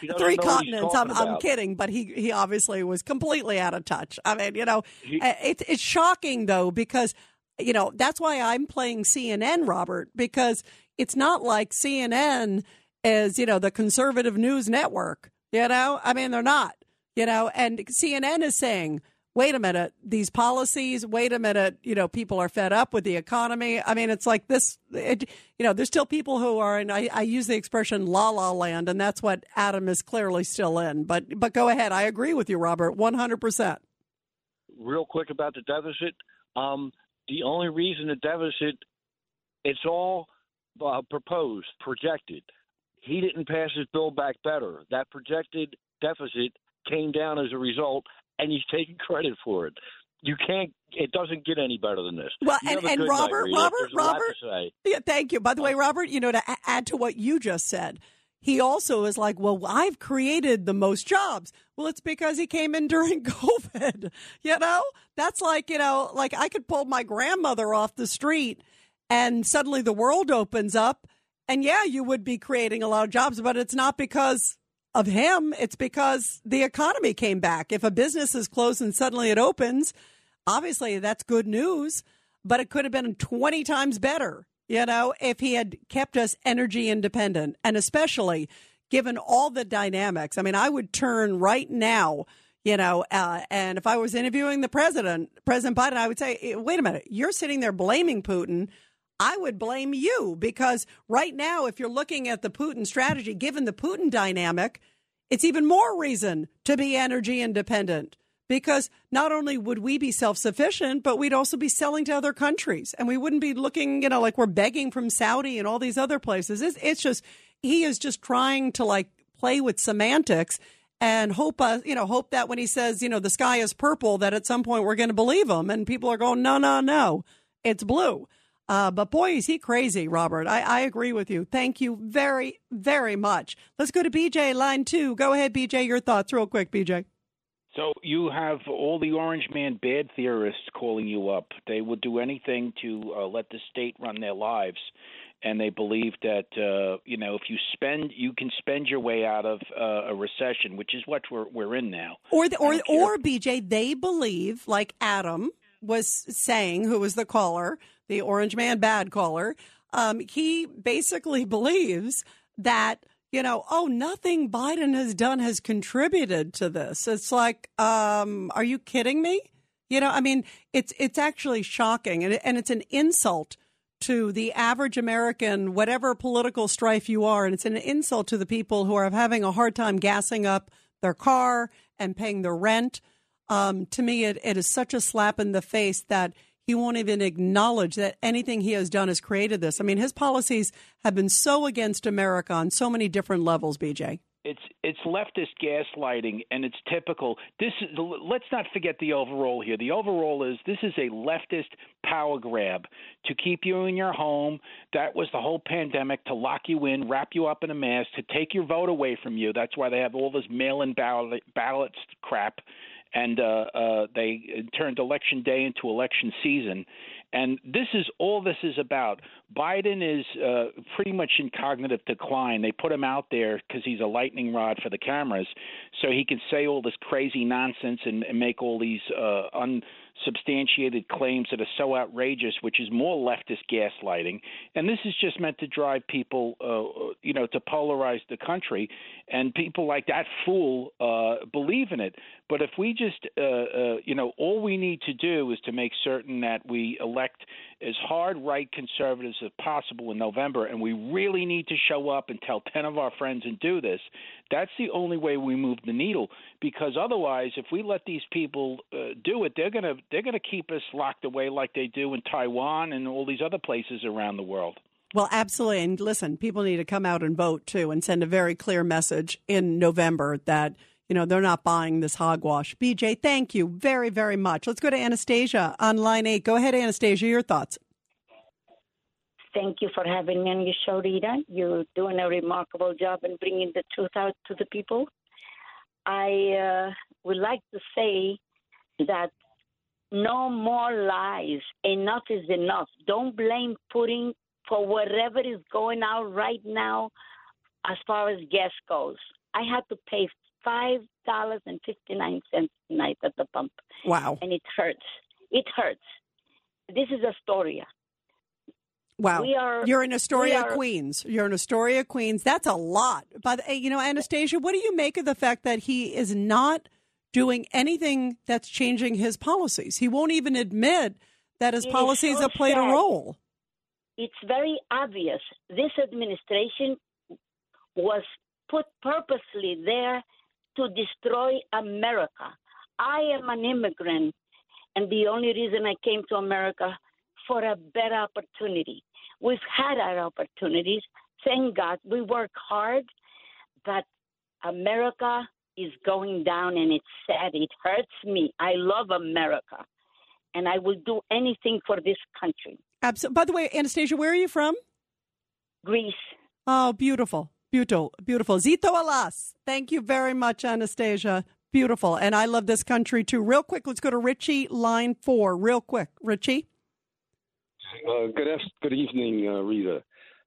he three know continents. I'm, I'm kidding, but he he obviously was completely out of touch. I mean, you know, uh, it's it's shocking though because you know that's why I'm playing CNN, Robert, because it's not like CNN is you know the conservative news network. You know, I mean they're not. You know, and CNN is saying. Wait a minute, these policies, wait a minute, you know, people are fed up with the economy. I mean, it's like this, it, you know, there's still people who are, and I, I use the expression la la land, and that's what Adam is clearly still in. But, but go ahead. I agree with you, Robert, 100%. real quick about the deficit. Um, the only reason the deficit, it's all uh, proposed, projected. He didn't pass his bill back better. That projected deficit came down as a result, and he's taking credit for it. You can't. It doesn't get any better than this. Well, You and, and good night, Robert. Robert, Robert. Yeah, thank you. By the way, Robert, you know, to add to what you just said, he also is like, well, I've created the most jobs. Well, it's because he came in during [laughs] COVID. You know, that's like, you know, like I could pull my grandmother off the street and suddenly the world opens up. And yeah, you would be creating a lot of jobs, but it's not because of him. It's because the economy came back. If a business is closed and suddenly it opens, obviously that's good news, but it could have been 20 times better, you know, if he had kept us energy independent and especially given all the dynamics. I mean, I would turn right now, you know, uh, and if I was interviewing the president, President Biden, I would say, wait a minute, you're sitting there blaming Putin. I would blame you because right now, if you're looking at the Putin strategy, given the Putin dynamic, it's even more reason to be energy independent because not only would we be self sufficient, but we'd also be selling to other countries and we wouldn't be looking, you know, like we're begging from Saudi and all these other places. It's, it's just, he is just trying to like play with semantics and hope, uh, you know, hope that when he says, you know, the sky is purple, that at some point we're going to believe him and people are going, no, no, no, it's blue. Uh, but boy, is he crazy, Robert. I, I agree with you. Thank you very, very much. Let's go to BJ, line two. Go ahead, BJ, your thoughts real quick, BJ. So you have all the Orange Man bad theorists calling you up. They would do anything to uh, let the state run their lives, and they believe that uh, you know if you spend, you can spend your way out of uh, a recession, which is what we're we're in now. Or the, or or BJ, they believe like Adam was saying, who was the caller, the Orange Man bad caller. Um, he basically [laughs] believes that you know, oh, nothing Biden has done has contributed to this. It's like, um, are you kidding me? You know, I mean, it's it's actually shocking, and, and it's an insult to the average American, whatever political strife you are, and it's an insult to the people who are having a hard time gassing up their car and paying their rent. Um, to me, it, it is such a slap in the face that he won't even acknowledge that anything he has done has created this. I mean, his policies have been so against America on so many different levels, BJ. It's it's leftist gaslighting, and it's typical. This is, let's not forget the overall here. The overall is this is a leftist power grab to keep you in your home. That was the whole pandemic to lock you in, wrap you up in a mask, to take your vote away from you. That's why they have all this mail-in ballot, ballots crap and uh, uh, they turned election day into election season. And this is all this is about. Biden is uh, pretty much in cognitive decline. They put him out there because he's a lightning rod for the cameras, so he can say all this crazy nonsense and, and make all these uh, un substantiated claims that are so outrageous, which is more leftist gaslighting. And this is just meant to drive people, uh, you know, to polarize the country. And people like that fool uh, believe in it. But if we just, uh, uh, you know, all we need to do is to make certain that we elect as hard right conservatives as possible in November, and we really need to show up and tell 10 of our friends and do this, that's the only way we move the needle. Because otherwise, if we let these people uh, do it, they're to they're to keep us locked away like they do in Taiwan and all these other places around the world. Well, absolutely. And listen, people need to come out and vote too and send a very clear message in November that – you know, they're not buying this hogwash. BJ, thank you very, very much. Let's go to Anastasia on line eight. Go ahead, Anastasia, your thoughts. Thank you for having me on your show, Rita. You're doing a remarkable job in bringing the truth out to the people. I uh, would like to say that no more lies. Enough is enough. Don't blame Putin for whatever is going on right now as far as gas goes. I had to pay five dollars and fifty nine cents tonight at the pump. Wow. And it hurts. It hurts. This is Astoria. Wow. We are, You're in Astoria, are, Queens. You're in Astoria, Queens. That's a lot. But, you know, Anastasia, what do you make of the fact that he is not doing anything that's changing his policies? He won't even admit that his policies so have played sad. a role. It's very obvious. This administration was put purposely there to destroy America. I am an immigrant, and the only reason I came to America for a better opportunity. We've had our opportunities. Thank God. We work hard, but America is going down, and it's sad. It hurts me. I love America, and I will do anything for this country. Absolutely. By the way, Anastasia, where are you from? Greece. Oh, beautiful. Beautiful, beautiful. Zito Alas. Thank you very much, Anastasia. Beautiful. And I love this country too. Real quick, let's go to Richie, line four. Real quick. Richie? Uh, good good evening, uh, Rita.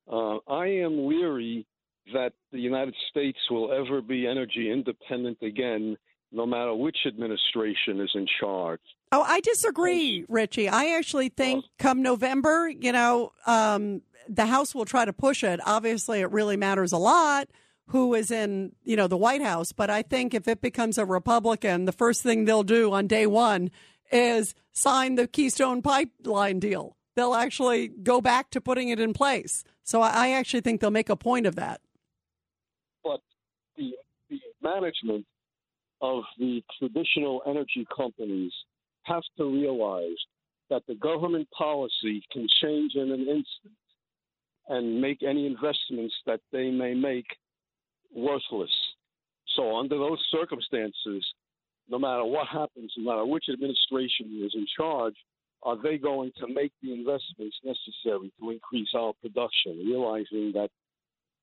Uh, I am leery that the United States will ever be energy independent again, no matter which administration is in charge. Oh, I disagree, Richie. I actually think come November, you know, um, the House will try to push it. Obviously, it really matters a lot who is in, you know, the White House. But I think if it becomes a Republican, the first thing they'll do on day one is sign the Keystone Pipeline deal. They'll actually go back to putting it in place. So I I actually think they'll make a point of that. But the, the management of the traditional energy companies have to realize that the government policy can change in an instant and make any investments that they may make worthless. So, under those circumstances, no matter what happens, no matter which administration is in charge, are they going to make the investments necessary to increase our production, realizing that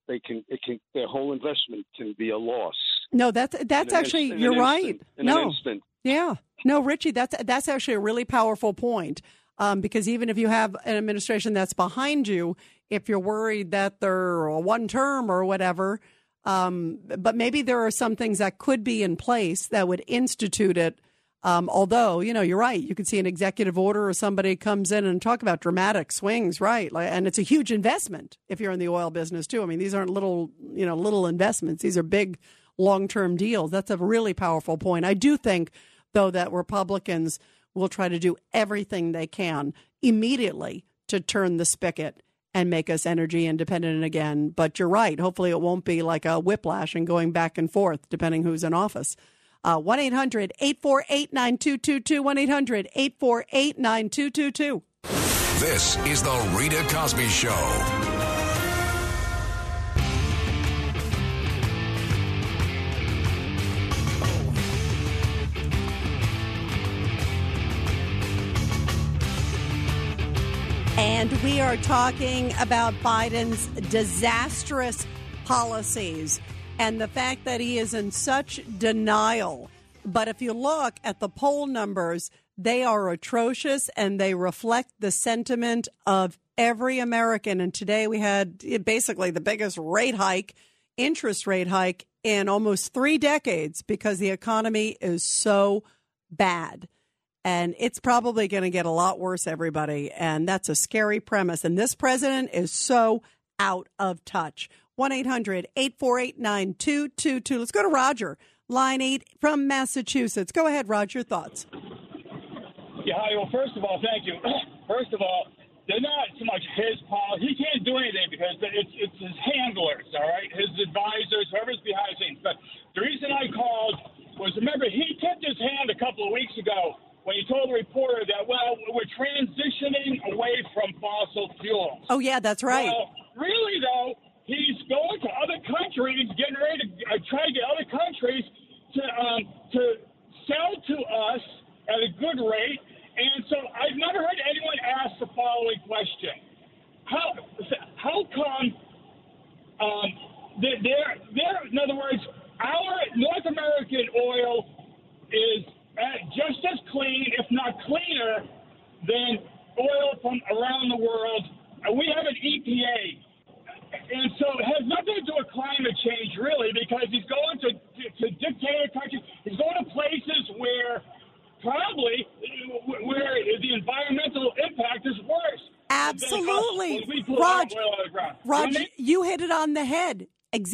they can, it can, their whole investment can be a loss. No, that's that's actually inst- in you're right. instant- in an no, instant. Yeah, no, Richie, that's that's actually a really powerful point. Um, because even if you have an administration that's behind you, if you're worried that they're one term or whatever, um, but maybe there are some things that could be in place that would institute it. Um, although you know you're right, you could see an executive order or somebody comes in and talk about dramatic swings, right? Like, and it's a huge investment if you're in the oil business too. I mean, these aren't little you know little investments; these are big long term deals. That's a really powerful point. I do think though that Republicans will try to do everything they can immediately to turn the spigot and make us energy independent again. But you're right. Hopefully, it won't be like a whiplash and going back and forth, depending who's in office. Uh, 1 800 848 9222. 1 800 848 9222. This is the Rita Cosby Show. And we are talking about Biden's disastrous policies and the fact that he is in such denial. But if you look at the poll numbers, they are atrocious and they reflect the sentiment of every American. And today we had basically the biggest rate hike, interest rate hike in almost three decades because the economy is so bad and it's probably going to get a lot worse, everybody. And that's a scary premise. And this president is so out of touch. 1 800 848 9222. Let's go to Roger, line 8 from Massachusetts. Go ahead, Roger, thoughts. Yeah, hi. Well, first of all, thank you. [clears throat] First of all, they're not so much his policy. He can't do anything because it's it's his handlers, all right, his advisors, whoever's behind the scenes. But the reason I called was remember he tipped his hand a couple of weeks ago when he told the reporter that well we're transitioning away from fossil fuels. Oh, yeah, that's right. Well, really though, he's going to other countries, getting ready to uh, try to get other countries to um, to sell to us at a good rate. And so I've never heard anyone ask the following question: How how come um, they're, they're, they're in other words, our North American oil is uh, just as clean, if not cleaner, than oil from around the world. Uh, we have an EPA. And so it has nothing to do with climate change, really, because he's going to, to, to dictator countries. He's going to places where probably uh, where the environmental impact is worse. Absolutely. When we pull Roger, oil out of the ground. Roger, you hit it on the head.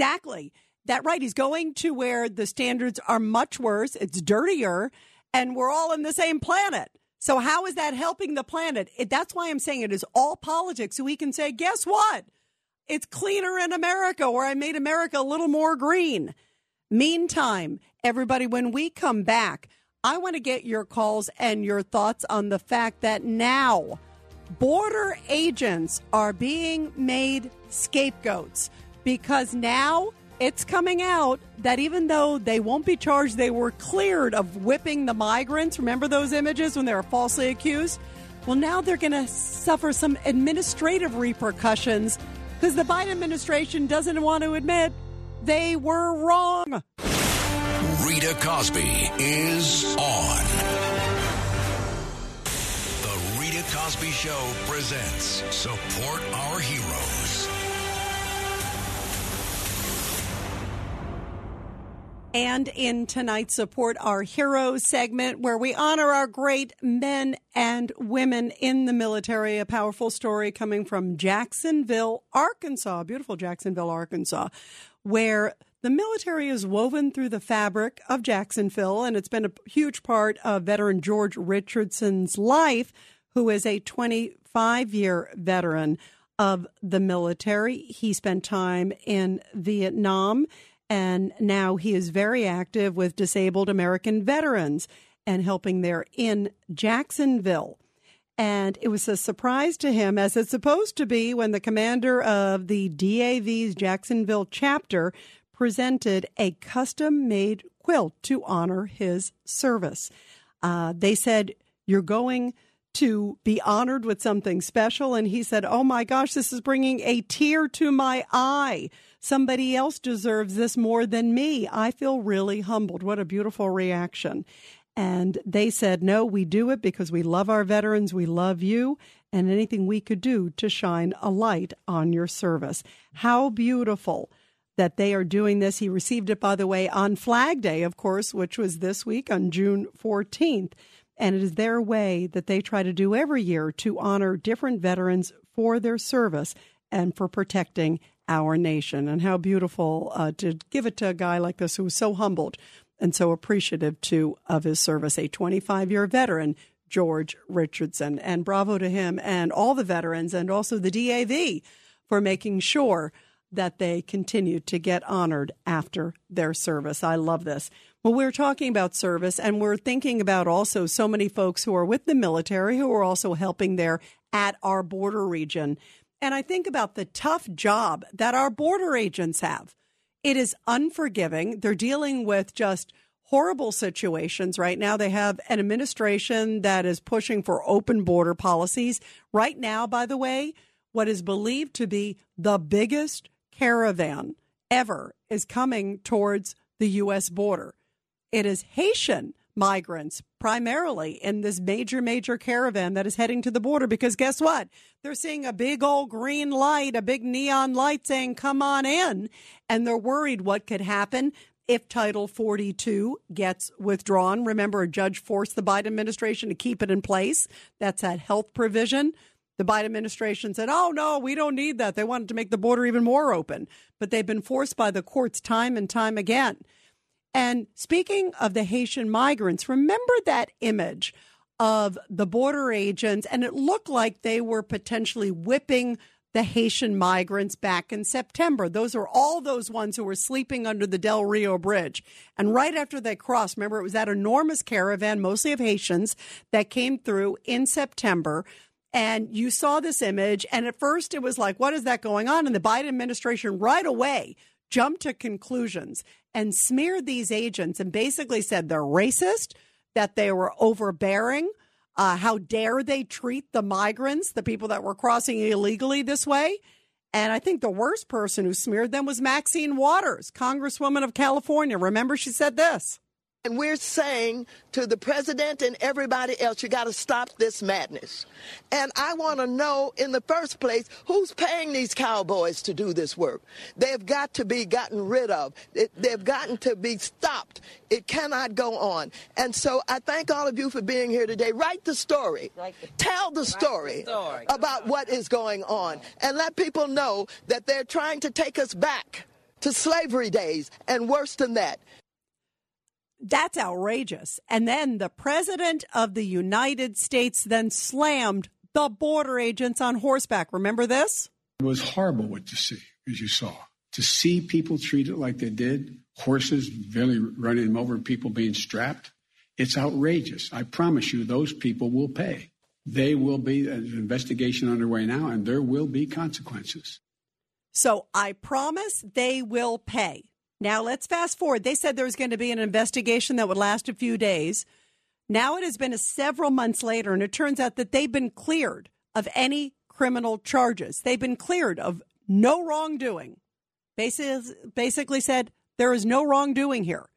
Exactly. That right. He's going to where the standards are much worse, it's dirtier, and we're all in the same planet. So how is that helping the planet? It, that's why I'm saying it is all politics. So we can say, guess what? It's cleaner in America, or I made America a little more green. Meantime, everybody, when we come back, I want to get your calls and your thoughts on the fact that now border agents are being made scapegoats because now it's coming out that even though they won't be charged, they were cleared of whipping the migrants. Remember those images when they were falsely accused? Well, now they're going to suffer some administrative repercussions because the Biden administration doesn't want to admit they were wrong. Rita Cosby is on. The Rita Cosby Show presents Support Our Heroes. And in tonight's Support Our Heroes segment, where we honor our great men and women in the military, a powerful story coming from Jacksonville, Arkansas, beautiful Jacksonville, Arkansas, where the military is woven through the fabric of Jacksonville, and it's been a huge part of veteran George Richardson's life, who is a 25 year veteran of the military. He spent time in Vietnam and now he is very active with disabled American veterans and helping there in Jacksonville. And it was a surprise to him, as it's supposed to be, when the commander of the DAV's Jacksonville chapter presented a custom made quilt to honor his service. Uh, they said, You're going to be honored with something special. And he said, Oh my gosh, this is bringing a tear to my eye. Somebody else deserves this more than me. I feel really humbled. What a beautiful reaction. And they said, No, we do it because we love our veterans, we love you, and anything we could do to shine a light on your service. How beautiful that they are doing this. He received it, by the way, on Flag Day, of course, which was this week on June 14th. And it is their way that they try to do every year to honor different veterans for their service and for protecting our nation. And how beautiful uh, to give it to a guy like this who was so humbled and so appreciative too of his service. A 25 year veteran, George Richardson. And bravo to him and all the veterans and also the DAV for making sure that they continue to get honored after their service. I love this. Well, we're talking about service and we're thinking about also so many folks who are with the military who are also helping there at our border region. And I think about the tough job that our border agents have. It is unforgiving. They're dealing with just horrible situations right now. They have an administration that is pushing for open border policies. Right now, by the way, what is believed to be the biggest caravan ever is coming towards the U.S. border. It is Haitian migrants primarily in this major, major caravan that is heading to the border because guess what? They're seeing a big old green light, a big neon light saying, come on in. And they're worried what could happen if Title 42 gets withdrawn. Remember, a judge forced the Biden administration to keep it in place. That's that health provision. The Biden administration said, oh, no, we don't need that. They wanted to make the border even more open. But they've been forced by the courts time and time again. And speaking of the Haitian migrants, remember that image of the border agents, and it looked like they were potentially whipping the Haitian migrants back in September. Those are all those ones who were sleeping under the Del Rio Bridge. And right after they crossed, remember, it was that enormous caravan, mostly of Haitians, that came through in September. And you saw this image, and at first it was like, what is that going on? And the Biden administration right away jumped to conclusions and smeared these agents and basically said they're racist, that they were overbearing. Uh, how dare they treat the migrants, the people that were crossing illegally this way? And I think the worst person who smeared them was Maxine Waters, Congresswoman of California. Remember, she said this. And we're saying to the president and everybody else, you got to stop this madness. And I want to know, in the first place, who's paying these cowboys to do this work? They've got to be gotten rid of. they've gotten to be stopped. It cannot go on. And so I thank all of you for being here today. Write the story. Tell the story, the story. about what is going on. And let people know that they're trying to take us back to slavery days and worse than that. That's outrageous. And then the president of the United States then slammed the border agents on horseback. Remember this? It was horrible what to see, as you saw. To see people treated like they did, horses really running them over, people being strapped. It's outrageous. I promise you, those people will pay. They will be, uh, an investigation underway now, and there will be consequences. So I promise they will pay. Now let's fast forward. They said there was going to be an investigation that would last a few days. Now it has been several months later, and it turns out that they've been cleared of any criminal charges. They've been cleared of no wrongdoing. Basically, basically said there is no wrongdoing here.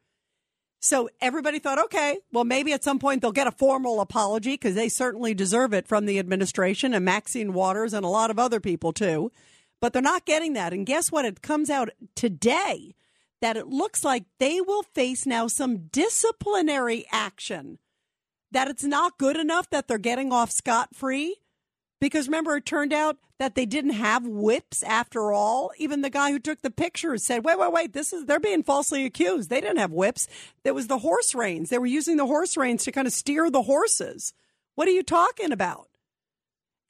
So everybody thought, okay, well, maybe at some point they'll get a formal apology because they certainly deserve it from the administration and Maxine Waters and a lot of other people too. But they're not getting that. And guess what? It comes out today that it looks like they will face now some disciplinary action, that it's not good enough that they're getting off scot free. Because remember, it turned out that they didn't have whips after all. Even the guy who took the pictures said, wait, wait, wait, this is, they're being falsely accused. They didn't have whips. There was the horse reins. They were using the horse reins to kind of steer the horses. What are you talking about?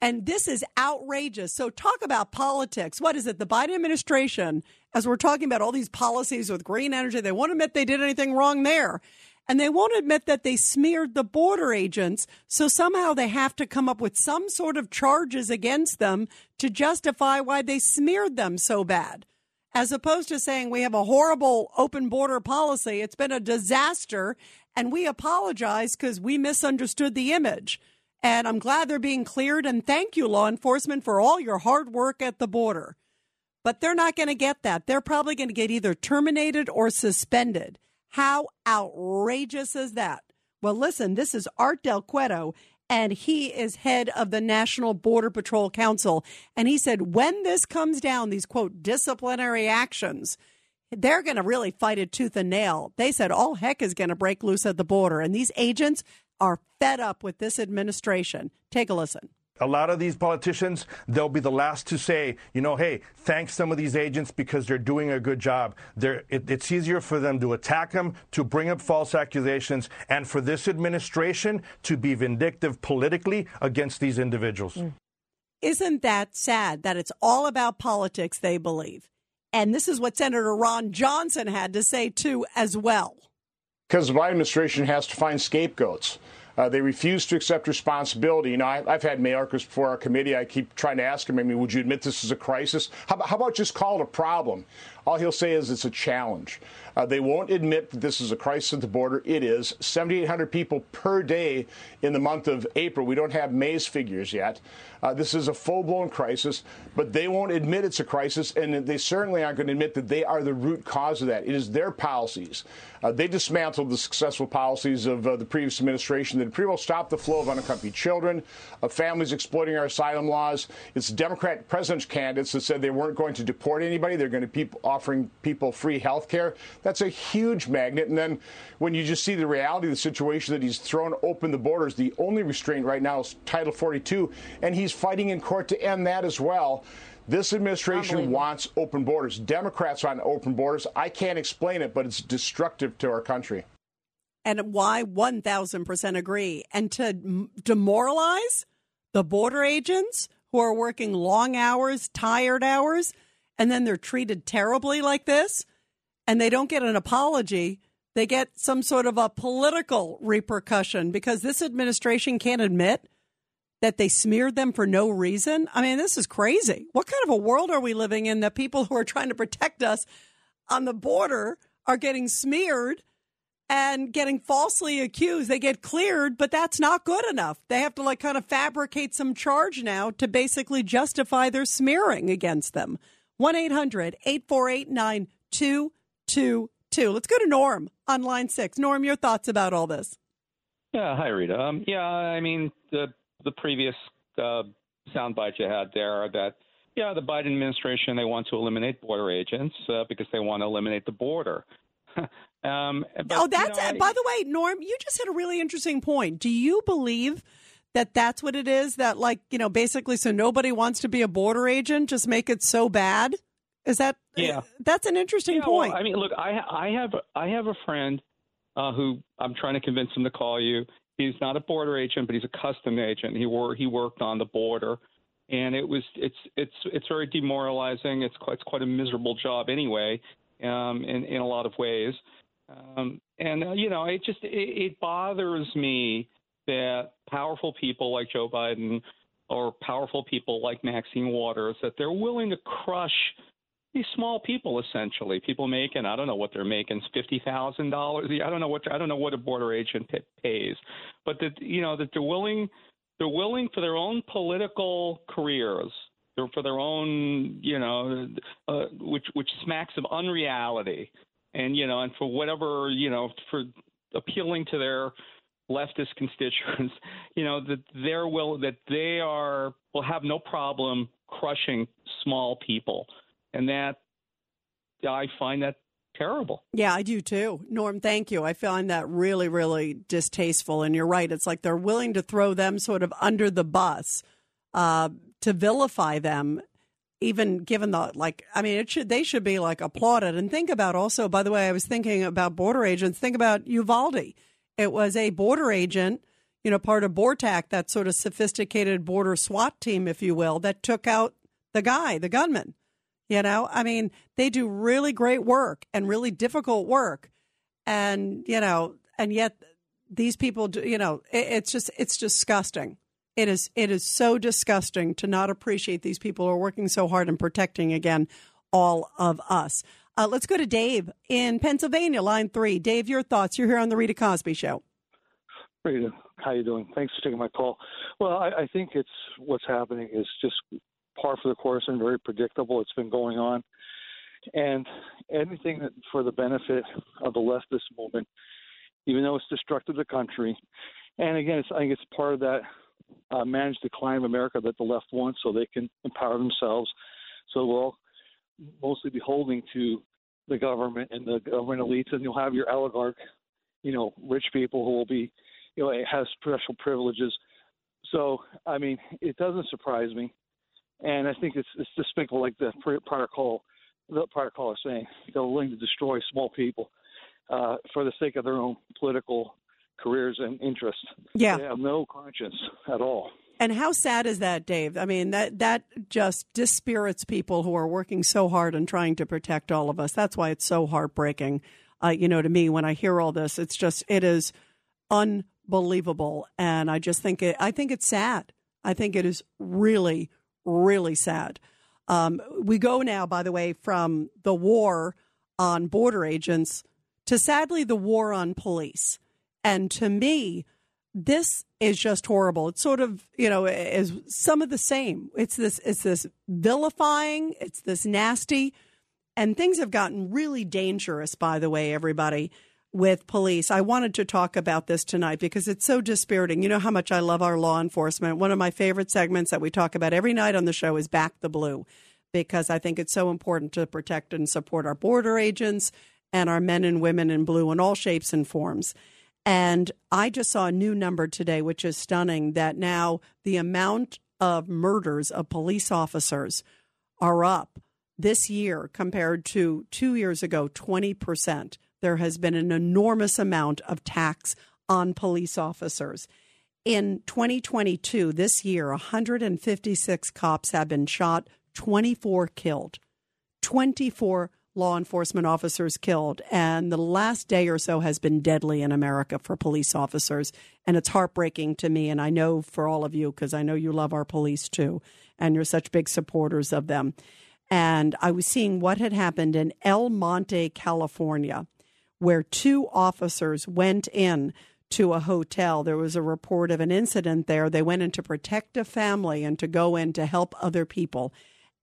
And this is outrageous. So, talk about politics. What is it? The Biden administration, as we're talking about all these policies with green energy, they won't admit they did anything wrong there. And they won't admit that they smeared the border agents. So, somehow they have to come up with some sort of charges against them to justify why they smeared them so bad. As opposed to saying we have a horrible open border policy, it's been a disaster, and we apologize because we misunderstood the image. And I'm glad they're being cleared. And thank you, law enforcement, for all your hard work at the border. But they're not going to get that. They're probably going to get either terminated or suspended. How outrageous is that? Well, listen, this is Art Del Cueto, and he is head of the National Border Patrol Council. And he said, when this comes down, these quote disciplinary actions, they're going to really fight it tooth and nail. They said all heck is going to break loose at the border. And these agents are fed up with this administration. Take a listen. A lot of these politicians, they'll be the last to say, you know, hey, thank some of these agents because they're doing a good job. It, it's easier for them to attack them, to bring up false accusations, and for this administration to be vindictive politically against these individuals. Mm. Isn't that sad that it's all about politics, they believe? And this is what Senator Ron Johnson had to say, too, as well. Because the Biden administration has to find scapegoats. Uh, they refuse to accept responsibility. You know, I, have had Mayorkas before our committee. I keep trying to ask him, I mean, would you admit this is a crisis? How, how about just call it a problem? All he'll say is it's a challenge. Uh, they won't admit that this is a crisis at the border. It is 7,800 people per day in the month of April. We don't have May's figures yet. Uh, this is a full blown crisis, but they won't admit it's a crisis, and they certainly aren't going to admit that they are the root cause of that. It is their policies. Uh, they dismantled the successful policies of uh, the previous administration that pretty well stopped the flow of unaccompanied children, of families exploiting our asylum laws. It's Democrat presidential candidates that said they weren't going to deport anybody. They're going to be offering people free health care. That's a huge magnet. And then when you just see the reality of the situation that he's thrown open the borders, the only restraint right now is Title 42, and he's fighting in court to end that as well. This administration wants open borders. Democrats want open borders. I can't explain it, but it's destructive to our country. And why 1000% agree. And to demoralize the border agents who are working long hours, tired hours, and then they're treated terribly like this, and they don't get an apology. They get some sort of a political repercussion because this administration can't admit that they smeared them for no reason? I mean, this is crazy. What kind of a world are we living in that people [laughs] who are trying to protect us on the border are getting smeared and getting falsely accused? They get cleared, but that's not good enough. They have to like kind of fabricate some charge now to basically justify their smearing against them. 1 800 848 9222. Let's go to Norm on line six. Norm, your thoughts about all this? Yeah, hi, Rita. Um, yeah, I mean, the the previous uh, soundbite you had there that yeah, the Biden administration they want to eliminate border agents uh, because they want to eliminate the border. [laughs] um, but, oh, that's you know, I, by the way, Norm. You just hit a really interesting point. Do you believe? That that's what it is. That like you know, basically, so nobody wants to be a border agent. Just make it so bad. Is that? Yeah, that's an interesting yeah, point. Well, I mean, look, I I have I have a friend uh, who I'm trying to convince him to call you. He's not a border agent, but he's a custom agent. He he worked on the border, and it was it's it's it's very demoralizing. It's quite it's quite a miserable job anyway, um, in in a lot of ways. Um, and uh, you know, it just it, it bothers me that powerful people like Joe Biden or powerful people like Maxine Waters that they're willing to crush these small people essentially. People making i don't know what they're making fifty thousand dollars i don't know what i don't know what a border agent pays. But that you know that they're willing they're willing for their own political careers for their own you know uh, which which smacks of unreality. And you know, and for whatever you know, for appealing to their leftist [laughs] constituents, you know, that they're will that they are will have no problem crushing small people, and that I find that terrible. Yeah, I do too. Norm, thank you. I find that really, really distasteful. And you're right. It's like they're willing to throw them sort of under the bus uh, to vilify them. Even given the like, I mean, it should they should be like applauded. And think about also, by the way, I was thinking about border agents. Think about Uvalde. It was a border agent, you know, part of BORTAC, that sort of sophisticated border SWAT team, if you will, that took out the guy, the gunman. You know, I mean, they do really great work and really difficult work. And, you know, and yet these people, do, you know, it, it's just, it's disgusting. It is, it is so disgusting to not appreciate these people who are working so hard and protecting, again, all of us. Uh, let's go to Dave in Pennsylvania, line three. Dave, your thoughts. You're here on the Rita Cosby Show. Rita, how you doing? Thanks for taking my call. Well, I, I think it's what's happening is just par for the course and very predictable. It's been going on, and anything that for the benefit of the leftist movement, even though it's destructive to the country, and again, it's, I think it's part of that uh, managed decline of America that the left wants, so they can empower themselves. So we're all mostly beholding to the government and the government elites, and you'll have your oligarch, you know, rich people who will be, you know, have special privileges. So, I mean, it doesn't surprise me, and I think it's it's despicable, like the prior call, the prior caller saying they're willing to destroy small people uh, for the sake of their own political careers and interests. Yeah, they have no conscience at all. And how sad is that, Dave? I mean, that that just dispirits people who are working so hard and trying to protect all of us. That's why it's so heartbreaking. Uh, you know, to me, when I hear all this, it's just it is unbelievable, and I just think it. I think it's sad. I think it is really, really sad. Um, we go now, by the way, from the war on border agents to sadly the war on police, and to me this is just horrible. It's sort of, you know, is some of the same. It's this it's this vilifying, it's this nasty and things have gotten really dangerous by the way everybody with police. I wanted to talk about this tonight because it's so dispiriting. You know how much I love our law enforcement. One of my favorite segments that we talk about every night on the show is Back the Blue because I think it's so important to protect and support our border agents and our men and women in blue in all shapes and forms. And I just saw a new number today, which is stunning that now the amount of murders of police officers are up this year compared to two years ago, 20%. There has been an enormous amount of tax on police officers. In 2022, this year, 156 cops have been shot, 24 killed. 24 law enforcement officers killed. And the last day or so has been deadly in America for police officers. And it's heartbreaking to me. And I know for all of you, because I know you love our police too, and you're such big supporters of them. And I was seeing what had happened in El Monte, California, where two officers went in to a hotel. There was a report of an incident there. They went in to protect a family and to go in to help other people.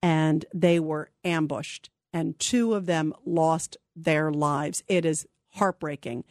And they were ambushed and two of them lost their lives. It is heartbreaking.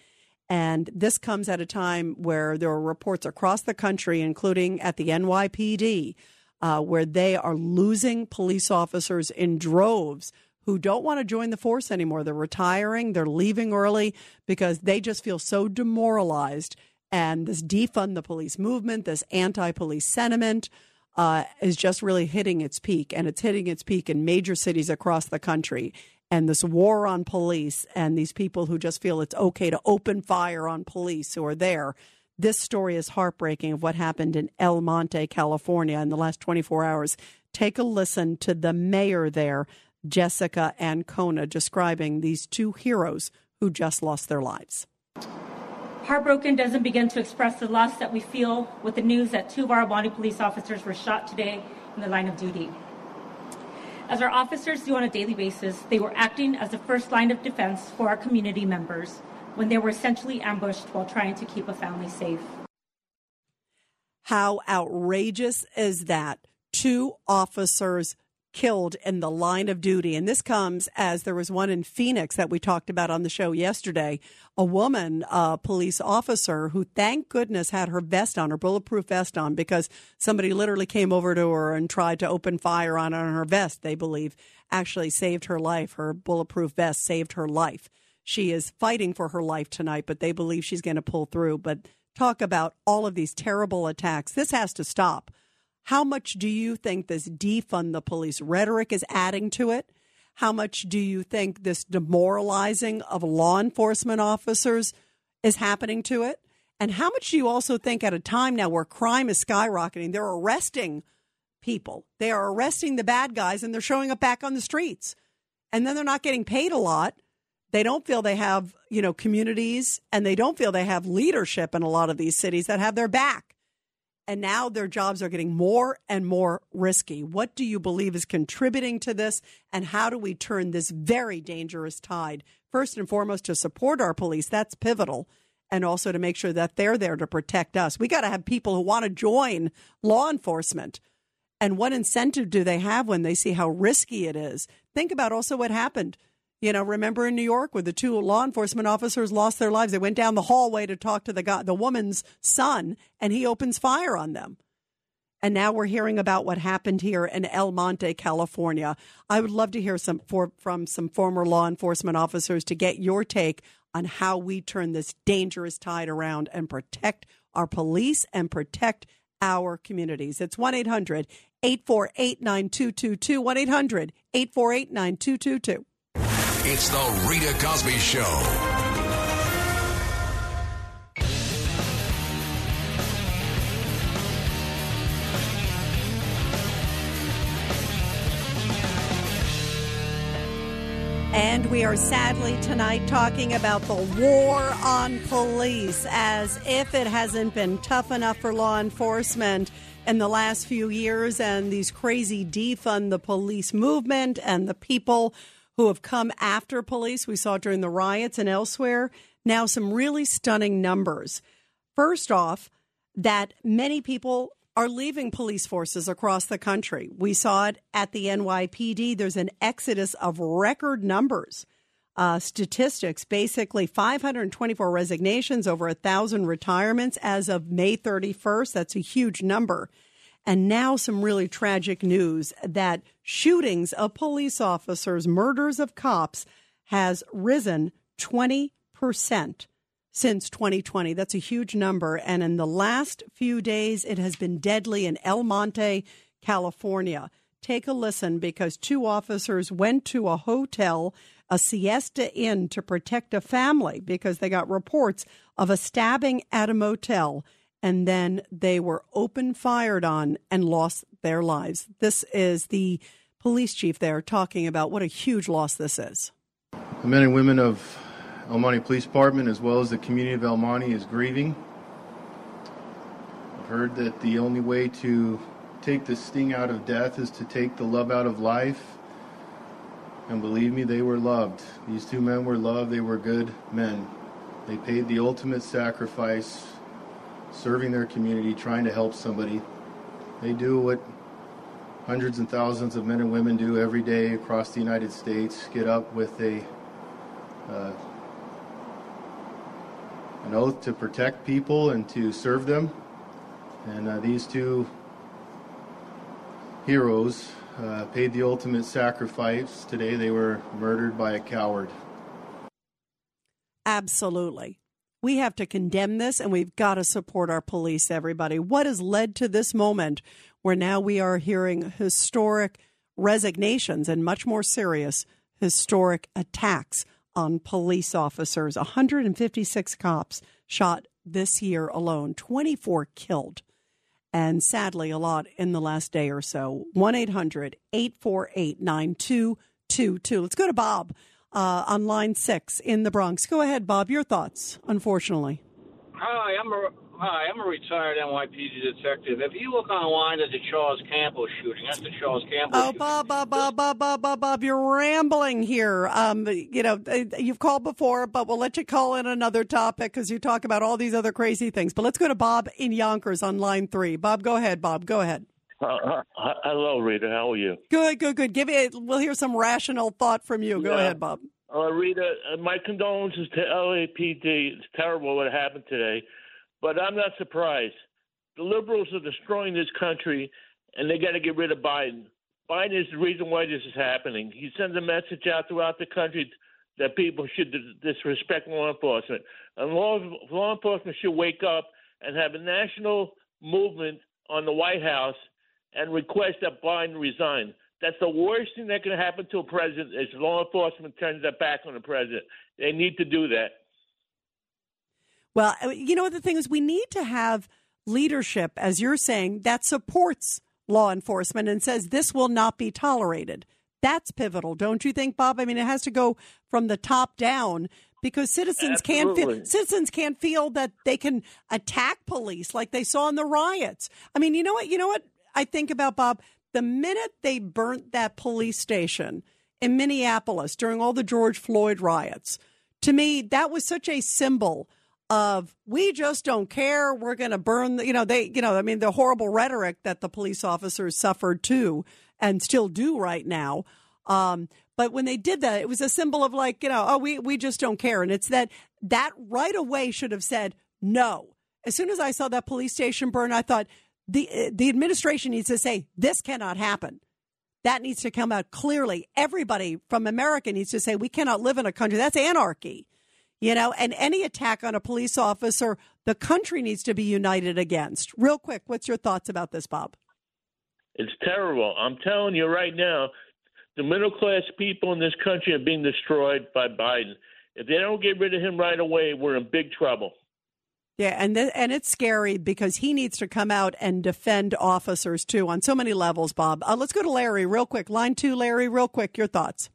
And this comes at a time where there are reports across the country, including at the NYPD, uh, where they are losing police officers in droves who don't want to join the force anymore. They're retiring, they're leaving early because they just feel so demoralized. And this defund the police movement, this anti police sentiment, uh, is just really hitting its peak, and it's hitting its peak in major cities across the country. And this war on police and these people who just feel it's okay to open fire on police who are there. This story is heartbreaking of what happened in El Monte, California in the last 24 hours. Take a listen to the mayor there, Jessica Ancona, describing these two heroes who just lost their lives. Heartbroken doesn't begin to express the loss that we feel with the news that two of our police officers were shot today in the line of duty. As our officers do on a daily basis, they were acting as the first line of defense for our community members when they were essentially ambushed while trying to keep a family safe. How outrageous is that? Two officers killed in the line of duty. And this comes as there was one in Phoenix that we talked about on the show yesterday. A woman, a police officer, who thank goodness had her vest on, her bulletproof vest on, because somebody literally came over to her and tried to open fire on on her vest, they believe, actually saved her life. Her bulletproof vest saved her life. She is fighting for her life tonight, but they believe she's going to pull through. But talk about all of these terrible attacks. This has to stop. How much do you think this defund the police rhetoric is adding to it? How much do you think this demoralizing of law enforcement officers is happening to it? And how much do you also think at a time now where crime is skyrocketing, they're arresting people, they are arresting the bad guys and they're showing up back on the streets. And then they're not getting paid a lot. They don't feel they have, you know, communities and they don't feel they have leadership in a lot of these cities that have their back and now their jobs are getting more and more risky. What do you believe is contributing to this, and how do we turn this very dangerous tide? First and foremost, to support our police, that's pivotal, and also to make sure that they're there to protect us. We got to have people who want to join law enforcement. And what incentive do they have when they see how risky it is? Think about also what happened you know, remember in New York where the two law enforcement officers lost their lives? They went down the hallway to talk to the guy, the woman's son, and he opens fire on them. And now we're hearing about what happened here in El Monte, California. I would love to hear some for, from some former law enforcement officers to get your take on how we turn this dangerous tide around and protect our police and protect our communities. It's 1 800 848 9222. 1 800 848 9222. It's the Rita Cosby Show. And we are sadly tonight talking about the war on police as if it hasn't been tough enough for law enforcement in the last few years and these crazy defund the police movement and the people who have come after police. We saw during the riots and elsewhere. Now, some really stunning numbers. First off, that many people are leaving police forces across the country. We saw it at the NYPD. There's an exodus of record numbers. Uh, statistics basically 524 resignations, over a thousand retirements as of May 31st. That's a huge number. And now some really tragic news that shootings of police officers, murders of cops has risen 20% since 2020. That's a huge number. And in the last few days, it has been deadly in El Monte, California. Take a listen because two officers went to a hotel, a Siesta Inn, to protect a family because they got reports of a stabbing at a motel and then they were open fired on and lost their lives. This is the police chief there talking about what a huge loss this is. The men and women of El Monte Police Department, as well as the community of El Monte, is grieving. I've heard that the only way to take the sting out of death is to take the love out of life. And believe me, they were loved. These two men were loved. They were good men. They paid the ultimate sacrifice serving their community, trying to help somebody. They do what hundreds and thousands of men and women do every day across the United States get up with a uh, an oath to protect people and to serve them. And uh, these two heroes uh, paid the ultimate sacrifice. Today they were murdered by a coward. Absolutely. We have to condemn this and we've got to support our police, everybody. What has led to this moment where now we are hearing historic resignations and much more serious historic attacks on police officers? 156 cops shot this year alone, 24 killed, and sadly, a lot in the last day or so. 1 800 848 9222. Let's go to Bob uh, on line six in the Bronx. Go ahead, Bob. Your thoughts, unfortunately. Hi, I'm a hi. I'm a retired NYPD detective. If you look online at the Charles Campbell shooting, that's the Charles Campbell. Oh, shooting. Bob, Bob, Bob, Bob, Bob, Bob, Bob, you're rambling here. Um, you know, uh, you've called before, but we'll let you call in another topic because you talk about all these other crazy things. But let's go to Bob in Yonkers on line three. Bob, go ahead. Bob, go ahead. [laughs] Uh, uh, hello, Rita. How are you? Good, good, good. Give it. We'll hear some rational thought from you. Go Yeah. ahead, Bob. Uh, Rita, uh, my condolences to LAPD. It's terrible what happened today, but I'm not surprised. The liberals are destroying this country, and they got to get rid of Biden. Biden is the reason why this is happening. He sends a message out throughout the country that people should disrespect law enforcement, and law, law enforcement should wake up and have a national movement on the White House and request that Biden resign. That's the worst thing that can happen to a president is law enforcement turns their back on the president. They need to do that. Well, uh, you know the thing is, we need to have leadership, as you're saying, that supports law enforcement and says this will not be tolerated. That's pivotal, don't you think, Bob? I mean, it has to go from the top down because citizens can't feel citizens can't feel that they can attack police like they saw in the riots. I mean, you know what? You know what I think about Bob? The minute they burnt that police station in Minneapolis during all the George Floyd riots, to me, that was such a symbol of we just don't care. We're going to burn, the, you know, they, you know, I mean, the horrible rhetoric that the police officers suffered too and still do right now. Um, but when they did that, it was a symbol of like, you know, oh, we, we just don't care. And it's that, that right away should have said no. As soon as I saw that police station burn, I thought the, the administration needs to say this cannot happen. That needs to come out clearly. Everybody from America needs to say we cannot live in a country that's anarchy. You know, and any attack on a police officer, the country needs to be united against. Real quick, what's your thoughts about this, Bob? It's terrible. I'm telling you right now, the middle class people in this country are being destroyed by Biden. If they don't get rid of him right away, we're in big trouble. Yeah, and th- and it's scary because he needs to come out and defend officers too on so many levels, Bob. Uh, let's go to Larry real quick. Line two, Larry, real quick. Your thoughts?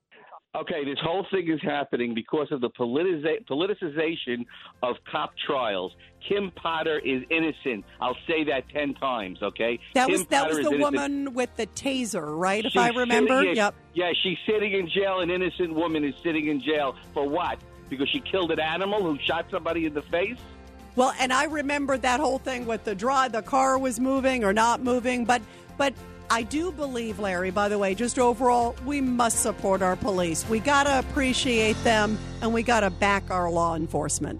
Okay, this whole thing is happening because of the politiza- politicization of cop trials. Kim Potter is innocent. I'll say that ten times. Okay, That Kim was that Potter was the woman with the taser, right? If I remember. sitting Yep. Yeah, she's sitting in jail. An innocent woman is sitting in jail for what? Because she killed an animal who shot somebody in the face. Well, and I remember that whole thing with the drive, the car was moving or not moving, but but I do believe, Larry. By the way, just overall, we must support our police. We gotta appreciate them, and we gotta back our law enforcement.